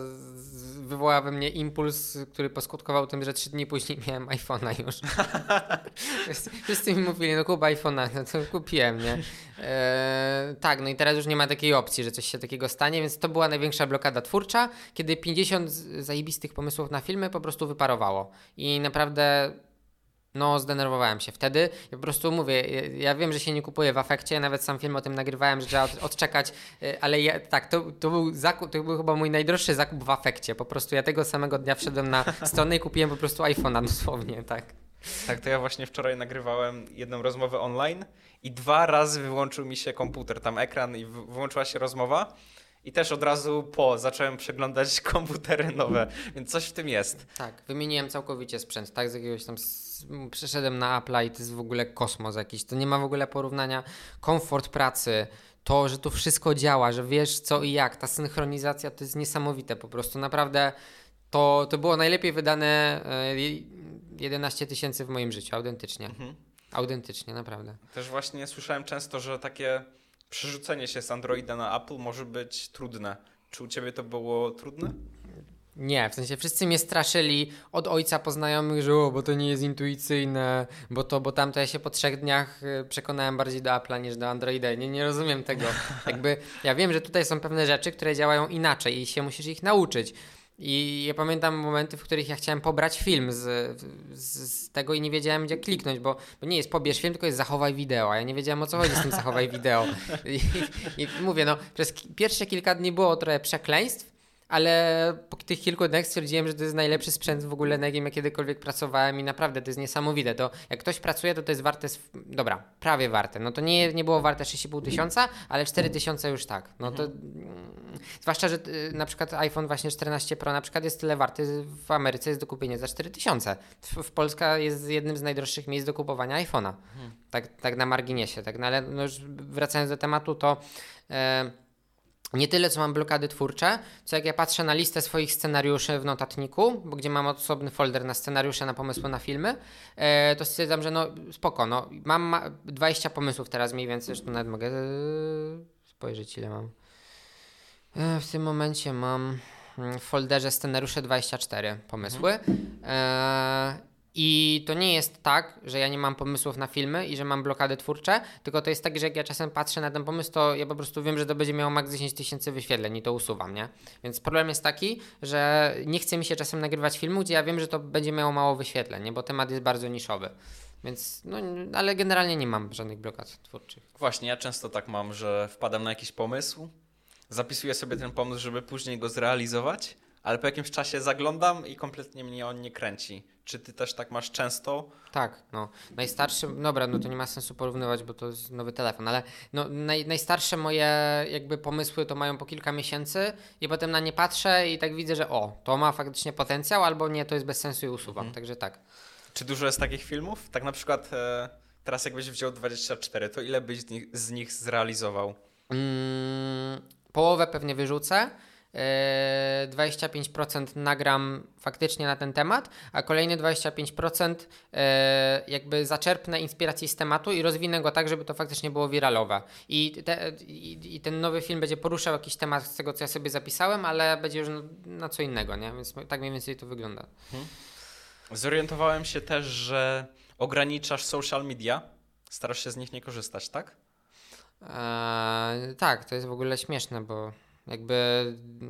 wywołała we mnie impuls, który poskutkował tym, że trzy dni później miałem iPhone'a już. Wszyscy- mi mówili, no kup iPhone'a, no to kupiłem, nie? E, tak, no i teraz już nie ma takiej opcji, że coś się takiego stanie, więc to była największa blokada twórcza, kiedy 50 z- zajebistych pomysłów na filmy po prostu wyparowało. I naprawdę no, zdenerwowałem się wtedy. Ja po prostu mówię, ja, wiem, że się nie kupuje w afekcie, nawet sam film o tym nagrywałem, że trzeba od, odczekać, y, ale ja, tak, to, to, był zakup, to był chyba mój najdroższy zakup w afekcie. Po prostu ja tego samego dnia wszedłem na stronę i kupiłem po prostu iPhone'a dosłownie, tak. Tak, to ja właśnie wczoraj nagrywałem jedną rozmowę online i dwa razy wyłączył mi się komputer, tam ekran i wy- wyłączyła się rozmowa. I też od razu po zacząłem przeglądać komputery nowe, więc coś w tym jest. Tak, wymieniłem całkowicie sprzęt, tak, z jakiegoś tam, przeszedłem na Apple'a i to jest w ogóle kosmos jakiś, to nie ma w ogóle porównania, komfort pracy, to, że to wszystko działa, że wiesz co i jak, ta synchronizacja to jest niesamowite po prostu, naprawdę to, to było najlepiej wydane e, je- 11 tysięcy w moim życiu, autentycznie, Mhm. autentycznie, naprawdę. Też właśnie słyszałem często, że takie przerzucenie się z Androida na Apple może być trudne. Czy u ciebie to było trudne? Nie, w sensie wszyscy mnie straszyli od ojca po znajomych, że o, bo to nie jest intuicyjne, bo to, bo tamto ja się po trzech dniach y, przekonałem bardziej do Apple'a niż do Androida. Nie, nie rozumiem tego. Jakby ja wiem, że tutaj są pewne rzeczy, które działają inaczej i się musisz ich nauczyć. I ja pamiętam momenty, w których ja chciałem pobrać film z, z, z tego i nie wiedziałem, gdzie kliknąć, bo, bo nie jest pobierz film, tylko jest zachowaj wideo, a ja nie wiedziałem, o co chodzi z tym zachowaj wideo. I, i mówię, no, przez pierwsze kilka dni było trochę przekleństw, ale po tych kilku dniach stwierdziłem, że to jest najlepszy sprzęt w ogóle, na jakim ja kiedykolwiek pracowałem i naprawdę to jest niesamowite. To jak ktoś pracuje, to to jest warte, dobra, prawie warte. No to nie, nie było warte 6,5 tysiąca, ale 4 tysiące już tak. No to mm, zwłaszcza, że y, na przykład iPhone właśnie 14 Pro na przykład jest tyle warty, w Ameryce jest do kupienia za 4 tysiące. W, w Polska jest jednym z najdroższych miejsc do kupowania iPhone'a. Tak, tak na marginesie. Tak, no ale no już wracając do tematu, to... E, nie tyle, co mam blokady twórcze, co jak ja patrzę na listę swoich scenariuszy w notatniku, bo gdzie mam osobny folder na scenariusze, na pomysły na filmy, e, to stwierdzam, że no spoko, no mam ma 20 pomysłów teraz mniej więcej, zresztą nawet mogę e, spojrzeć ile mam. E, w tym momencie mam mm, w folderze scenariusze 24 pomysły. I to nie jest tak, że ja nie mam pomysłów na filmy i że mam blokady twórcze, tylko to jest tak, że jak ja czasem patrzę na ten pomysł, to ja po prostu wiem, że to będzie miało maks 10 tysięcy wyświetleń i to usuwam, nie? Więc problem jest taki, że nie chce mi się czasem nagrywać filmu, gdzie ja wiem, że to będzie miało mało wyświetleń, nie? Bo temat jest bardzo niszowy. Więc, no, ale generalnie nie mam żadnych blokad twórczych. Właśnie, ja często tak mam, że wpadam na jakiś pomysł, zapisuję sobie ten pomysł, żeby później go zrealizować, ale po jakimś czasie zaglądam i kompletnie mnie on nie kręci. Czy ty też tak masz często? Tak, no. Najstarszy, dobra, no to nie ma sensu porównywać, bo to jest nowy telefon, ale no, naj, najstarsze moje jakby pomysły to mają po kilka miesięcy i potem na nie patrzę i tak widzę, że o, to ma faktycznie potencjał, albo nie, to jest bez sensu i usuwam, także tak. Czy dużo jest takich filmów? Tak na przykład e, teraz jakbyś wziął 24, to ile byś z nich, z nich zrealizował? Mm, połowę pewnie wyrzucę. E, 25% nagram faktycznie na ten temat, a kolejne 25% e, jakby zaczerpnę inspiracji z tematu i rozwinę go tak, żeby to faktycznie było wiralowe. I, te, i, i ten nowy film będzie poruszał jakiś temat z tego, co ja sobie zapisałem, ale będzie już na, na co innego, nie? Więc tak mniej więcej to wygląda. Zorientowałem się też, że ograniczasz social media, starasz się z nich nie korzystać, tak? Eee, tak, to jest w ogóle śmieszne, bo jakby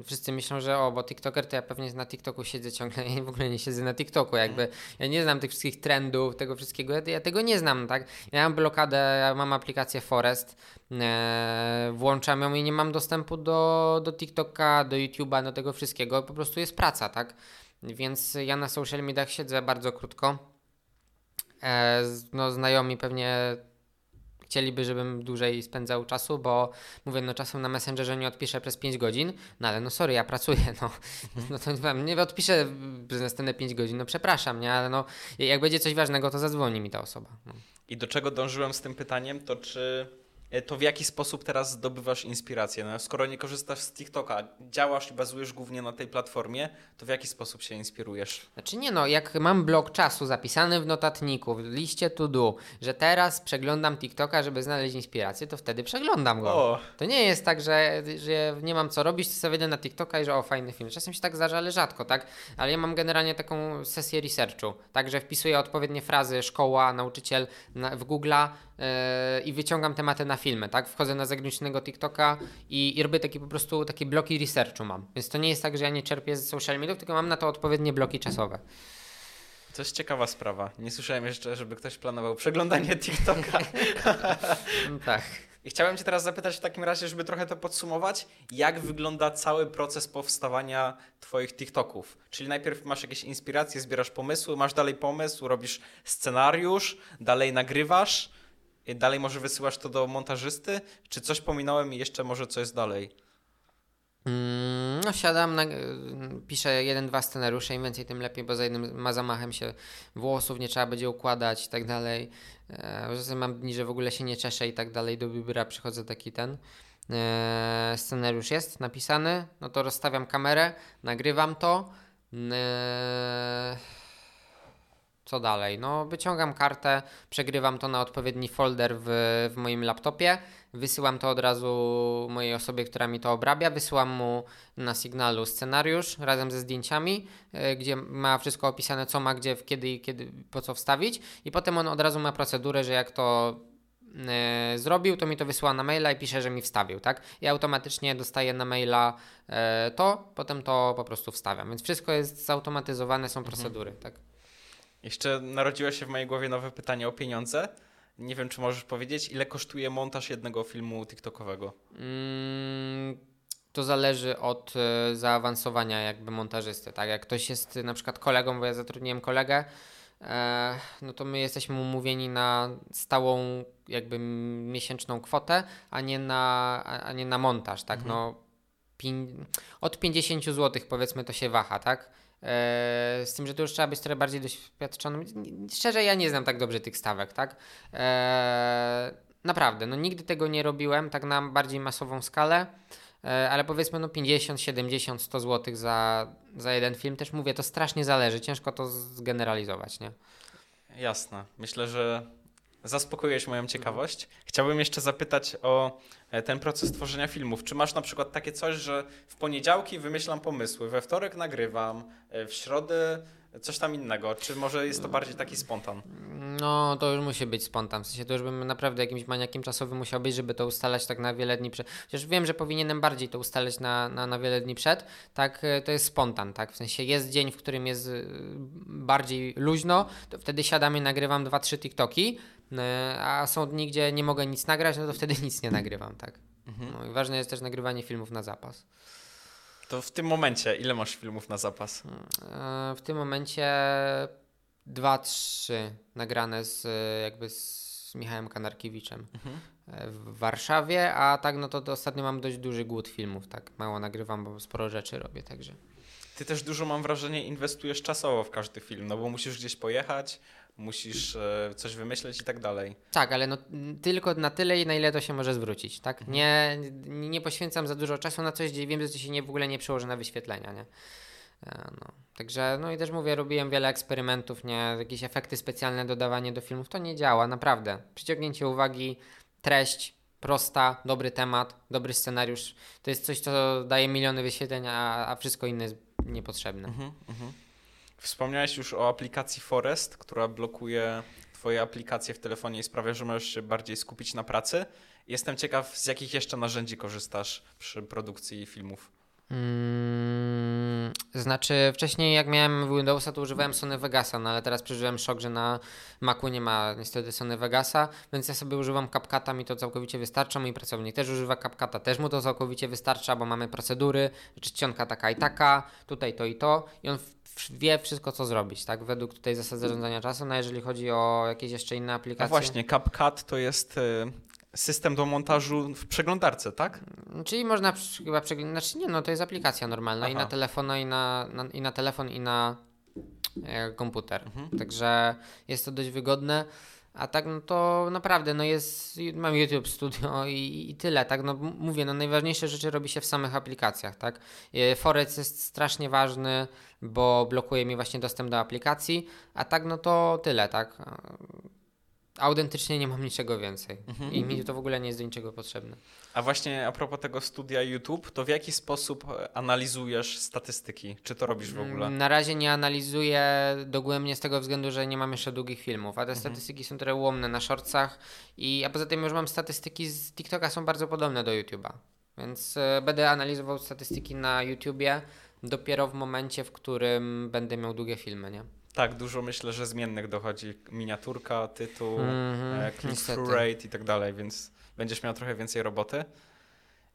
wszyscy myślą, że o, bo TikToker to ja pewnie na TikToku siedzę ciągle, ja w ogóle nie siedzę na TikToku, jakby ja nie znam tych wszystkich trendów, tego wszystkiego, ja, tego nie znam, tak? Ja mam blokadę, ja mam aplikację Forest, e, włączam ją i nie mam dostępu do, do TikToka, do YouTube'a, do tego wszystkiego, po prostu jest praca, tak? Więc ja na social mediach siedzę bardzo krótko. E, no, znajomi pewnie chcieliby, żebym dłużej spędzał czasu, bo mówię, no czasem na Messengerze nie odpiszę przez 5 godzin, no ale no sorry, ja pracuję, no, no to nie odpiszę przez następne 5 godzin, no przepraszam, nie, ale no jak będzie coś ważnego, to zadzwoni mi ta osoba. No. I do czego dążyłem z tym pytaniem, to czy to w jaki sposób teraz zdobywasz inspirację? No, skoro nie korzystasz z TikToka, działasz i bazujesz głównie na tej platformie, to w jaki sposób się inspirujesz? Znaczy nie no, jak mam blok czasu zapisany w notatniku, w liście to do, że teraz przeglądam TikToka, żeby znaleźć inspirację, to wtedy przeglądam go. O. To nie jest tak, że, że nie mam co robić, to sobie wejdę na TikToka i że o, fajny film. Czasem się tak zdarza, ale rzadko, tak? Ale ja mam generalnie taką sesję researchu, tak, że wpisuję odpowiednie frazy, szkoła, nauczyciel na, w Google'a yy, i wyciągam tematy na filmy, tak? Wchodzę na zagranicznego TikToka i, i robię taki po prostu, takie bloki researchu mam. Więc to nie jest tak, że ja nie czerpię z social mediów, tylko mam na to odpowiednie bloki czasowe. To jest ciekawa sprawa. Nie słyszałem jeszcze, żeby ktoś planował przeglądanie TikToka. No, tak. I chciałem Cię teraz zapytać w takim razie, żeby trochę to podsumować, jak wygląda cały proces powstawania Twoich TikToków? Czyli najpierw masz jakieś inspiracje, zbierasz pomysły, masz dalej pomysł, robisz scenariusz, dalej nagrywasz, i dalej może wysyłasz to do montażysty, czy coś pominąłem i jeszcze może co jest dalej? Mm, No siadam, na, piszę jeden, dwa scenariusze, im więcej tym lepiej, bo za jednym ma zamachem się włosów, nie trzeba będzie układać i tak dalej. E, Czasem mam dni, że w ogóle się nie czeszę i tak dalej, do biura przychodzę taki ten. E, scenariusz jest napisany, no to rozstawiam kamerę, nagrywam to. E, co dalej? No, wyciągam kartę, przegrywam to na odpowiedni folder w, w moim laptopie, wysyłam to od razu mojej osobie, która mi to obrabia, wysyłam mu na sygnalu scenariusz razem ze zdjęciami, y, gdzie ma wszystko opisane, co ma, gdzie, kiedy i kiedy, po co wstawić, i potem on od razu ma procedurę, że jak to y, zrobił, to mi to wysyła na maila i pisze, że mi wstawił, tak? I automatycznie dostaję na maila y, to, potem to po prostu wstawiam. Więc wszystko jest zautomatyzowane, są procedury, tak? Jeszcze narodziło się w mojej głowie nowe pytanie o pieniądze. Nie wiem, czy możesz powiedzieć, ile kosztuje montaż jednego filmu TikTokowego? Mm, to zależy od e, zaawansowania jakby montażysty, tak? Jak ktoś jest e, na przykład kolegą, bo ja zatrudniłem kolegę, e, no to my jesteśmy umówieni na stałą jakby miesięczną kwotę, a nie na, a, a nie na montaż, tak? No piń, od 50 zł powiedzmy to się waha, tak? E, z tym, że to już trzeba być trochę bardziej doświadczonym. Szczerze, ja nie znam tak dobrze tych stawek, tak? E, naprawdę, no nigdy tego nie robiłem, tak na bardziej masową skalę, e, ale powiedzmy no 50, 70, 100 zł za, za jeden film. Też mówię, to strasznie zależy, ciężko to zgeneralizować, nie? Jasne. Myślę, że zaspokoiłeś moją ciekawość. Chciałbym jeszcze zapytać o e, ten proces tworzenia filmów. Czy masz na przykład takie coś, że w poniedziałki wymyślam pomysły, we wtorek nagrywam, e, w środę coś tam innego? Czy może jest to bardziej taki spontan? No, to już musi być spontan. W sensie to już bym naprawdę jakimś maniakiem czasowym musiał być, żeby to ustalać tak na wiele dni przed. Chociaż wiem, że powinienem bardziej to ustalać na, na, na wiele dni przed. Tak, e, to jest spontan, tak. W sensie jest dzień, w którym jest bardziej luźno, to wtedy siadam i nagrywam dwa, trzy TikToki, a są dni, gdzie nie mogę nic nagrać, no to wtedy nic nie nagrywam, tak. No i ważne jest też nagrywanie filmów na zapas. To w tym momencie ile masz filmów na zapas? E, W tym momencie dwa, trzy nagrane z, e, jakby z Michałem Kanarkiewiczem e, w Warszawie, a tak no to, to ostatnio mam dość duży głód filmów, tak mało nagrywam, bo sporo rzeczy robię, także. Ty też dużo, mam wrażenie, inwestujesz czasowo w każdy film, no bo musisz gdzieś pojechać, musisz e, coś wymyśleć i tak dalej. Tak, ale no, tylko na tyle, na ile to się może zwrócić, tak? Nie, nie nie poświęcam za dużo czasu na coś, gdzie wiem, że to się nie, w ogóle nie przełoży na wyświetlenia, nie? E, No. Także, no i też mówię, robiłem wiele eksperymentów, nie? Jakieś efekty specjalne, dodawanie do filmów, to nie działa, naprawdę. Przyciągnięcie uwagi, treść, prosta, dobry temat, dobry scenariusz, to jest coś, co daje miliony wyświetleń, a, a wszystko inne jest niepotrzebne. Mhm, Wspomniałeś już o aplikacji Forest, która blokuje Twoje aplikacje w telefonie i sprawia, że możesz się bardziej skupić na pracy. Jestem ciekaw, z jakich jeszcze narzędzi korzystasz przy produkcji filmów. Mm, znaczy, wcześniej jak miałem Windowsa, to używałem Sony Vegasa, no ale teraz przeżyłem szok, że na Macu nie ma niestety Sony Vegasa, więc ja sobie używam CapCuta, mi to całkowicie wystarcza. Mój pracownik też używa CapCuta, też mu to całkowicie wystarcza, bo mamy procedury, czcionka taka i taka, tutaj to i to i on wie wszystko, co zrobić, tak? Według tutaj zasad zarządzania czasem, no a jeżeli chodzi o jakieś jeszcze inne A aplikacje... właśnie, CapCut to jest e, system do montażu w przeglądarce, tak? Czyli można chyba przeglądać. Znaczy nie, no to jest aplikacja normalna i Aha. na telefon, i na, na, i na telefon, i na e, komputer. Mhm. Także jest to dość wygodne. A tak, no to naprawdę, no jest, mam YouTube Studio i, i tyle, tak, no mówię, no najważniejsze rzeczy robi się w samych aplikacjach, tak. E, Forex jest strasznie ważny, bo blokuje mi właśnie dostęp do aplikacji, a tak, no to tyle, tak. Autentycznie nie mam niczego więcej Mhm. i mi to w ogóle nie jest do niczego potrzebne. A właśnie a propos tego studia YouTube, to w jaki sposób e, analizujesz statystyki? Czy to robisz w ogóle? Mm, Na razie nie analizuję dogłębnie z tego względu, że nie mam jeszcze długich filmów, a te statystyki są trochę ułomne na shortsach i a poza tym już mam statystyki z TikToka są bardzo podobne do YouTube'a. Więc e, będę analizował statystyki na YouTubie dopiero w momencie, w którym będę miał długie filmy, nie? Tak, dużo myślę, że zmiennych dochodzi. Miniaturka, tytuł, Mhm, e, click-through rate i tak dalej, więc będziesz miał trochę więcej roboty.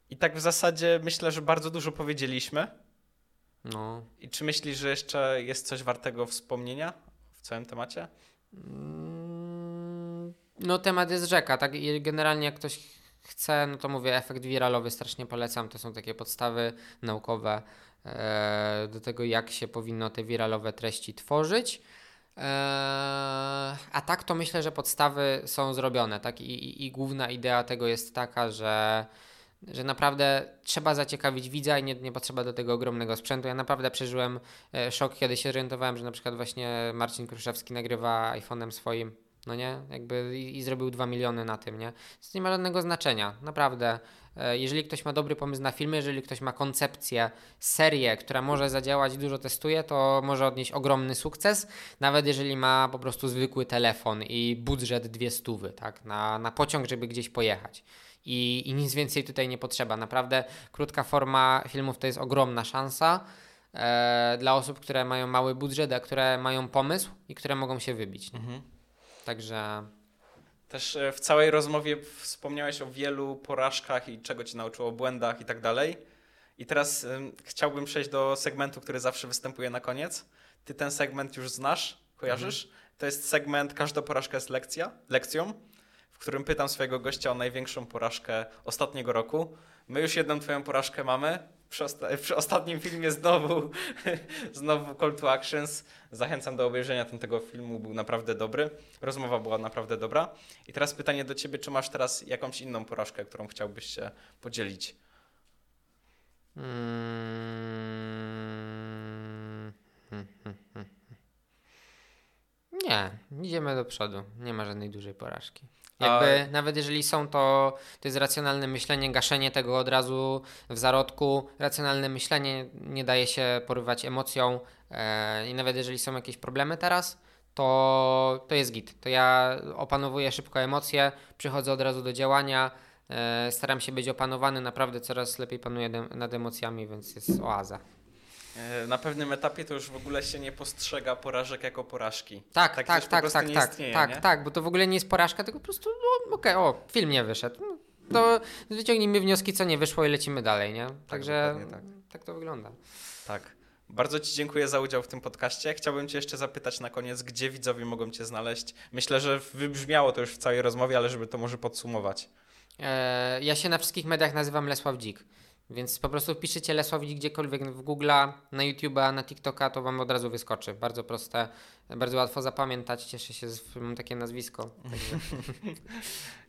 I tak w zasadzie myślę, że bardzo dużo powiedzieliśmy. No. I czy myślisz, że jeszcze jest coś wartego wspomnienia w całym temacie? Mm, No temat jest rzeka, tak? I generalnie jak ktoś chce, no to mówię, efekt wiralowy strasznie polecam. To są takie podstawy naukowe e, do tego, jak się powinno te wiralowe treści tworzyć. E, a tak to myślę, że podstawy są zrobione, tak? I, i, i główna idea tego jest taka, że że naprawdę trzeba zaciekawić widza i nie, nie potrzeba do tego ogromnego sprzętu. Ja naprawdę przeżyłem e, szok, kiedy się zorientowałem, że na przykład właśnie Marcin Kruszewski nagrywa iPhone'em swoim, no nie, jakby i, i zrobił 2 miliony na tym, nie. To nie ma żadnego znaczenia, naprawdę. E, Jeżeli ktoś ma dobry pomysł na filmy, jeżeli ktoś ma koncepcję, serię, która może zadziałać, dużo testuje, to może odnieść ogromny sukces, nawet jeżeli ma po prostu zwykły telefon i budżet dwie stówy, tak, na, na pociąg, żeby gdzieś pojechać. I, I nic więcej tutaj nie potrzeba. Naprawdę krótka forma filmów to jest ogromna szansa e, dla osób, które mają mały budżet, a które mają pomysł i które mogą się wybić. Nie? Także Też e, w całej rozmowie wspomniałeś o wielu porażkach i czego ci nauczyło, o błędach i tak dalej. I teraz ym, chciałbym przejść do segmentu, który zawsze występuje na koniec. Ty ten segment już znasz, kojarzysz? To jest segment Każda porażka jest lekcja, lekcją, w którym pytam swojego gościa o największą porażkę ostatniego roku. My już jedną twoją porażkę mamy. Przy, osta- przy ostatnim filmie znowu, znowu call to actions. Zachęcam do obejrzenia tamtego filmu, był naprawdę dobry. Rozmowa była naprawdę dobra. I teraz pytanie do ciebie, czy masz teraz jakąś inną porażkę, którą chciałbyś się podzielić? Mm. Nie, idziemy do przodu. Nie ma żadnej dużej porażki. Jakby, nawet jeżeli są, to to jest racjonalne myślenie, gaszenie tego od razu w zarodku. Racjonalne myślenie nie daje się porywać emocją e, i nawet jeżeli są jakieś problemy teraz, to, to jest git. To ja opanowuję szybko emocje, przychodzę od razu do działania, e, staram się być opanowany, naprawdę coraz lepiej panuję dem- nad emocjami, więc jest oaza. E, Na pewnym etapie to już w ogóle się nie postrzega porażek jako porażki. Tak, Tak tak, tak, tak, tak, istnieje, tak, nie? tak, bo to w ogóle nie jest porażka, tylko po prostu, no okej, o, film nie wyszedł. No, to wyciągnijmy wnioski, co nie wyszło i lecimy dalej, nie? Także dokładnie tak. tak to wygląda. Tak. Bardzo Ci dziękuję za udział w tym podcaście. Chciałbym Cię jeszcze zapytać na koniec, gdzie widzowie mogą Cię znaleźć. Myślę, że wybrzmiało to już w całej rozmowie, ale żeby to może podsumować. E, ja się na wszystkich mediach nazywam Lesław Dzik, więc po prostu wpiszecie Dzik gdziekolwiek w Google'a, na YouTube'a, na TikToka, to Wam od razu wyskoczy. Bardzo proste, bardzo łatwo zapamiętać, cieszę się, że mam takie nazwisko.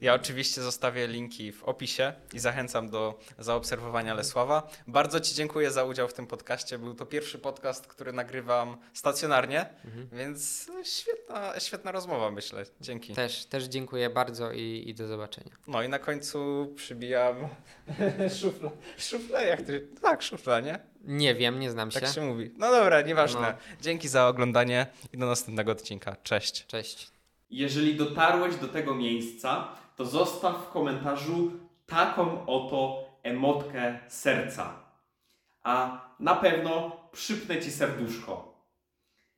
Ja oczywiście zostawię linki w opisie i zachęcam do zaobserwowania Lesława. Bardzo Ci dziękuję za udział w tym podcaście. Był to pierwszy podcast, który nagrywam stacjonarnie, więc świetna, świetna rozmowa, myślę. Dzięki. też, też dziękuję bardzo i, i do zobaczenia. No i na końcu przybijam szufla. Szufla? Jak to? Tak, szufla, nie? Nie wiem, nie znam się. Tak się mówi. No dobra, nieważne. No. Dzięki za oglądanie i do następnego odcinka. Cześć. Cześć. Jeżeli dotarłeś do tego miejsca, to zostaw w komentarzu taką oto emotkę serca. A na pewno przypnę ci serduszko.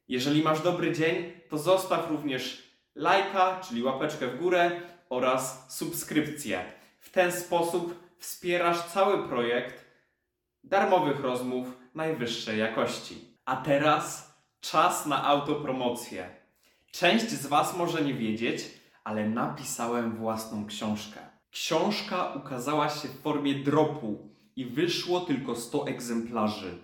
Jeżeli masz dobry dzień, to zostaw również lajka, czyli łapeczkę w górę oraz subskrypcję. W ten sposób wspierasz cały projekt darmowych rozmów najwyższej jakości. A teraz czas na autopromocję. Część z Was może nie wiedzieć, ale napisałem własną książkę. Książka ukazała się w formie dropu i wyszło tylko 100 egzemplarzy.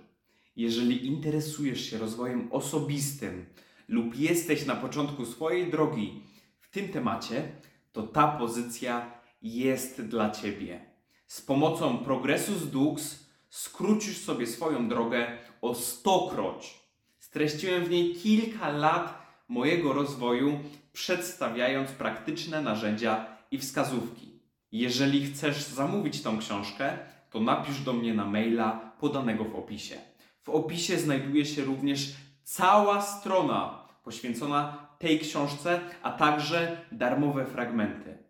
Jeżeli interesujesz się rozwojem osobistym lub jesteś na początku swojej drogi w tym temacie, to ta pozycja jest dla Ciebie. Z pomocą Progressus Dux skrócisz sobie swoją drogę o stokroć. Streściłem w niej kilka lat mojego rozwoju, przedstawiając praktyczne narzędzia i wskazówki. Jeżeli chcesz zamówić tą książkę, to napisz do mnie na maila podanego w opisie. W opisie znajduje się również cała strona poświęcona tej książce, a także darmowe fragmenty.